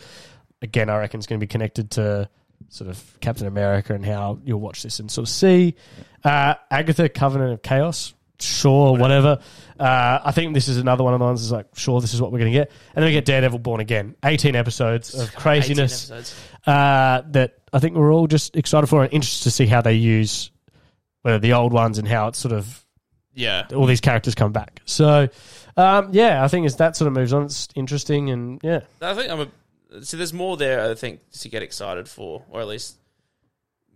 Again, I reckon it's going to be connected to sort of Captain America and how you'll watch this and sort of see. Uh, Agatha, Covenant of Chaos. Sure, whatever. Uh, I think this is another one of the ones that's like, sure, this is what we're going to get. And then we get Daredevil Born Again. 18 episodes of 18 craziness episodes. uh, that I think we're all just excited for and interested to see how they use whether the old ones and how it's sort of Yeah, all these characters come back. So, um, yeah, I think as that sort of moves on, it's interesting and yeah, I think I'm a. So there's more there. I think to get excited for, or at least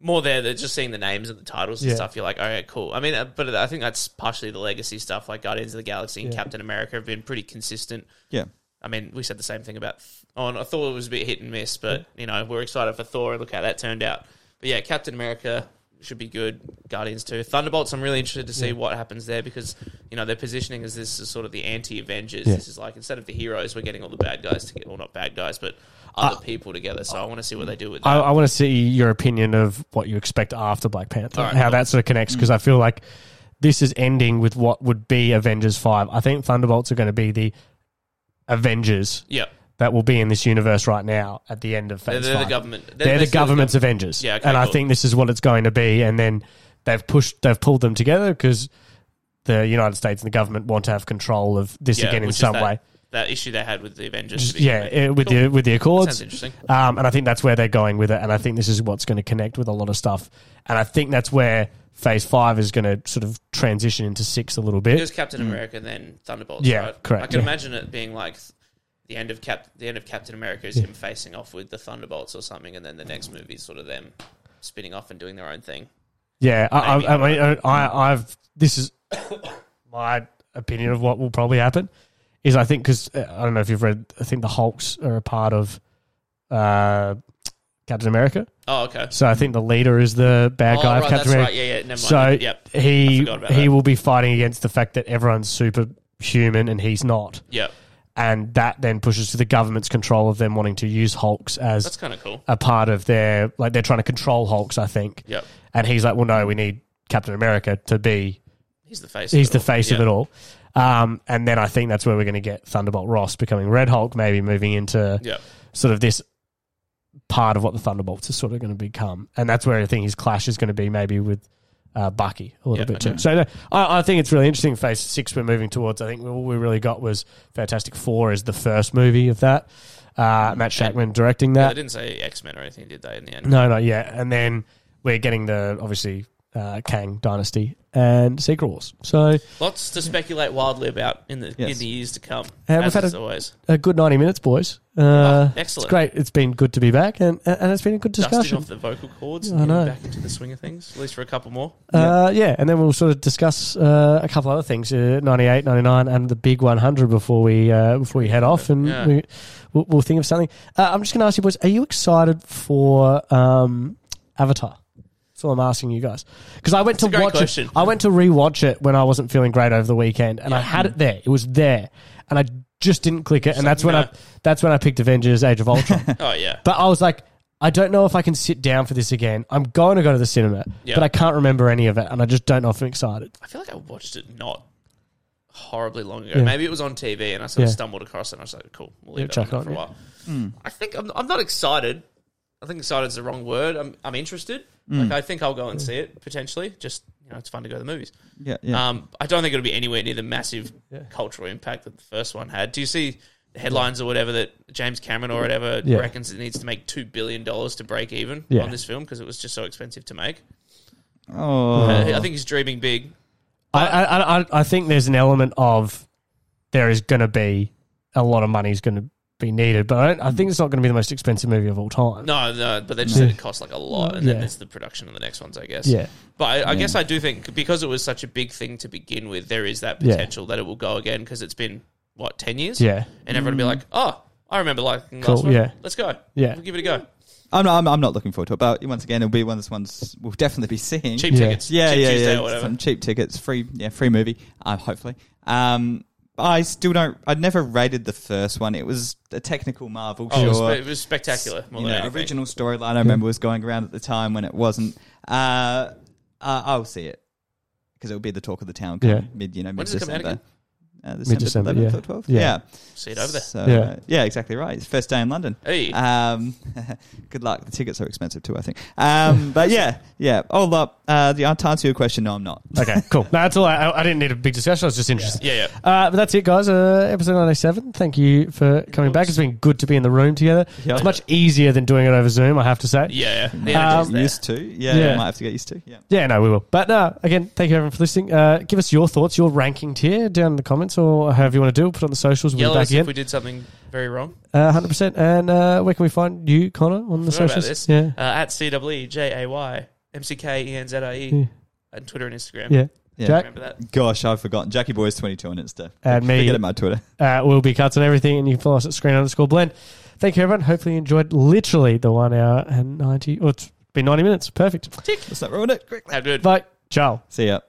more there than just seeing the names and the titles and Yeah. stuff. You're like, okay, cool. I mean, uh, but I think that's partially the legacy stuff. Like Guardians of the Galaxy and Yeah. Captain America have been pretty consistent. Yeah. I mean, we said the same thing about. Oh, and I thought it was a bit hit and miss, but you know, we're excited for Thor and look how that turned out. But yeah, Captain America should be good. Guardians too. Thunderbolts. I'm really interested to see Yeah. what happens there because you know they're positioning as this is sort of the anti-Avengers. Yeah. This is like instead of the heroes, we're getting all the bad guys together. Well, not bad guys, but other uh, people together. So I want to see what they do with that. I, I want to see your opinion of what you expect after Black Panther, right, how cool. that sort of connects because I feel like this is ending with what would be Avengers Five. I think Thunderbolts are going to be the Avengers yeah, that will be in this universe right now at the end of they're, Phase they're the Five. government. They're, the still government's Avengers. Yeah, okay, and I cool. think this is what it's going to be. And then they've pushed, they've pulled them together because the United States and the government want to have control of this Yeah, again in which is some that- way. That issue they had with the Avengers. Just- to begin yeah, with. eh, with Cool. the with the Sounds Accords. interesting. Um, and I think that's where they're going with it. And I think this is what's going to connect with a lot of stuff. And I think that's where Phase Five is going to sort of transition into six a little It bit. was Captain America, then Thunderbolts. Yeah, right? correct, I can yeah. imagine it being like the end of Cap, the end of Captain America is him facing off with the Thunderbolts or something, and then the next movie is sort of them spinning off and doing their own thing. Yeah, I, Maybe. I, I mean, I, I've this is <coughs> my opinion of what will probably happen. Is I think because I don't know if you've read. I think the Hulks are a part of uh, Captain America. Oh, okay. So I think the leader is the bad oh, guy right, of Captain that's America. right. Yeah, yeah. Never mind. So yep, he he that. will be fighting against the fact that everyone's superhuman and he's not, yep. And that then pushes to the government's control of them wanting to use Hulks as That's kind of cool. a part of their like they're trying to control Hulks. I think, Yep. and he's like, well, no, we need Captain America to be He's the face. he's of the it all. face of Yeah. it all. Um, and then I think that's where we're going to get Thunderbolt Ross becoming Red Hulk, maybe moving into Yep. sort of this part of what the Thunderbolts are sort of going to become. And that's where I think his clash is going to be maybe with uh, Bucky a little Yeah, bit okay. too. So no, I, I think it's really interesting. Phase six we're moving towards. I think all we really got was Fantastic Four as the first movie of that. Uh, Matt Shakman directing Yeah, that. they didn't say X Men or anything, did they? In the end, No, not yet. And then we're getting the obviously uh, Kang Dynasty and Secret Wars. So lots to speculate wildly about in the Yes. in the years to come. And as we've had is a- always a good ninety minutes, boys. Uh, Oh, excellent. It's great. It's been good to be back, and and it's been a good dusting discussion. off the vocal cords I and know. getting back into the swing of things. At least for a couple more. Uh, yeah, and then we'll sort of discuss uh, a couple other things, uh, 98, 99, and the big 100 before we uh, before we head off, and Yeah. we, we'll, we'll think of something. Uh, I'm just going to ask you, boys, are you excited for um, Avatar? That's all I'm asking you guys because I went That's to watch question. it. I went to rewatch it when I wasn't feeling great over the weekend, and I had it there. It was there, and I just didn't click it, and like, that's when no. I that's when I picked Avengers: Age of Ultron. <laughs> Oh yeah. But I was like, I don't know if I can sit down for this again. I'm going to go to the cinema, Yeah. but I can't remember any of it, and I just don't know if I'm excited. I feel like I watched it not horribly long ago. Yeah. Maybe it was on TV and I sort of Yeah. stumbled across it and I was like, cool, we'll leave check it on for a out, while. Hmm. I think I'm, I'm not excited. I think excited is the wrong word. I'm, I'm interested. Like I think I'll go and see it potentially. Just you know, it's fun to go to the movies. Yeah, yeah. Um, I don't think it'll be anywhere near the massive Yeah. cultural impact that the first one had. Do you see the headlines or whatever that James Cameron or whatever Yeah. reckons it needs to make two billion dollars to break even Yeah. on this film because it was just so expensive to make? oh, Uh, I think he's dreaming big. I, I, I, I think there's an element of there is going to be a lot of money is going to be needed. But I, don't, I think it's not going to be the most expensive movie of all time. No, no, but they just said it costs like a lot, and then Yeah. there's the production of the next ones, I guess. Yeah. But I, I Yeah. guess I do think because it was such a big thing to begin with, there is that Yeah. potential that it will go again because it's been what ten years, Yeah. and everyone will be like, "Oh, I remember liking the Cool, last one. yeah. Let's go. Yeah. we'll give it a go. I'm not, I'm, I'm not looking forward to it, but once again, it'll be one of those ones we'll definitely be seeing. Cheap Yeah. tickets, yeah, cheap yeah, Tuesday yeah. or whatever. Some cheap tickets, free, yeah, free movie. Uh, hopefully. Um, I still don't. I'd never rated the first one. It was a technical marvel. Oh, it was, sure. spe- it was spectacular. More you than know, original storyline I remember was going around at the time when it wasn't. Uh, uh, I'll see it because it will be the talk of the town. Yeah. mid, you know, When mid does it come December. again? Uh, Mid-December, 11th yeah. or 12th? Yeah. Yeah. See it over there. So, Yeah. uh, yeah, exactly right. It's first day in London. Hey, Um, <laughs> good luck. The tickets are expensive too, I think. Um, <laughs> but yeah, yeah. All up. Uh, the, to answer your question, no, I'm not. Okay, <laughs> cool. No, that's all. I, I didn't need a big discussion. I was just interested. yeah, yeah. Uh, but that's it, guys. Uh, episode 97. Thank you for coming back. It's been good to be in the room together. Yeah. It's much easier than doing it over Zoom, I have to say. Yeah, yeah. The Um, energy's used to. Yeah, Yeah. might have to get used to. Yeah. Yeah, no, we will. But uh, again, thank you everyone for listening. Uh, give us your thoughts, your ranking tier down in the comments or however you want to do it. Put it on the socials. We'll Yell be back us if again. we did something very wrong. Uh, 100%. And uh, where can we find you, Connor, on the Forgot about socials? this. Yeah. Uh, at C W E J A Y M C K E N Z I Yeah. E on Twitter and Instagram. Yeah. Yeah. Jack? Remember that? Gosh, I've forgotten. Jackie Boys 22 on Insta. And me. Forget about Twitter. Uh, we'll be cuts on everything, and you can follow us at screen underscore blend. Thank you, everyone. Hopefully, you enjoyed literally the one hour and 90, or it's been 90 minutes. Perfect. Let's not ruin it. Quickly. How good. Bye. Ciao. See ya.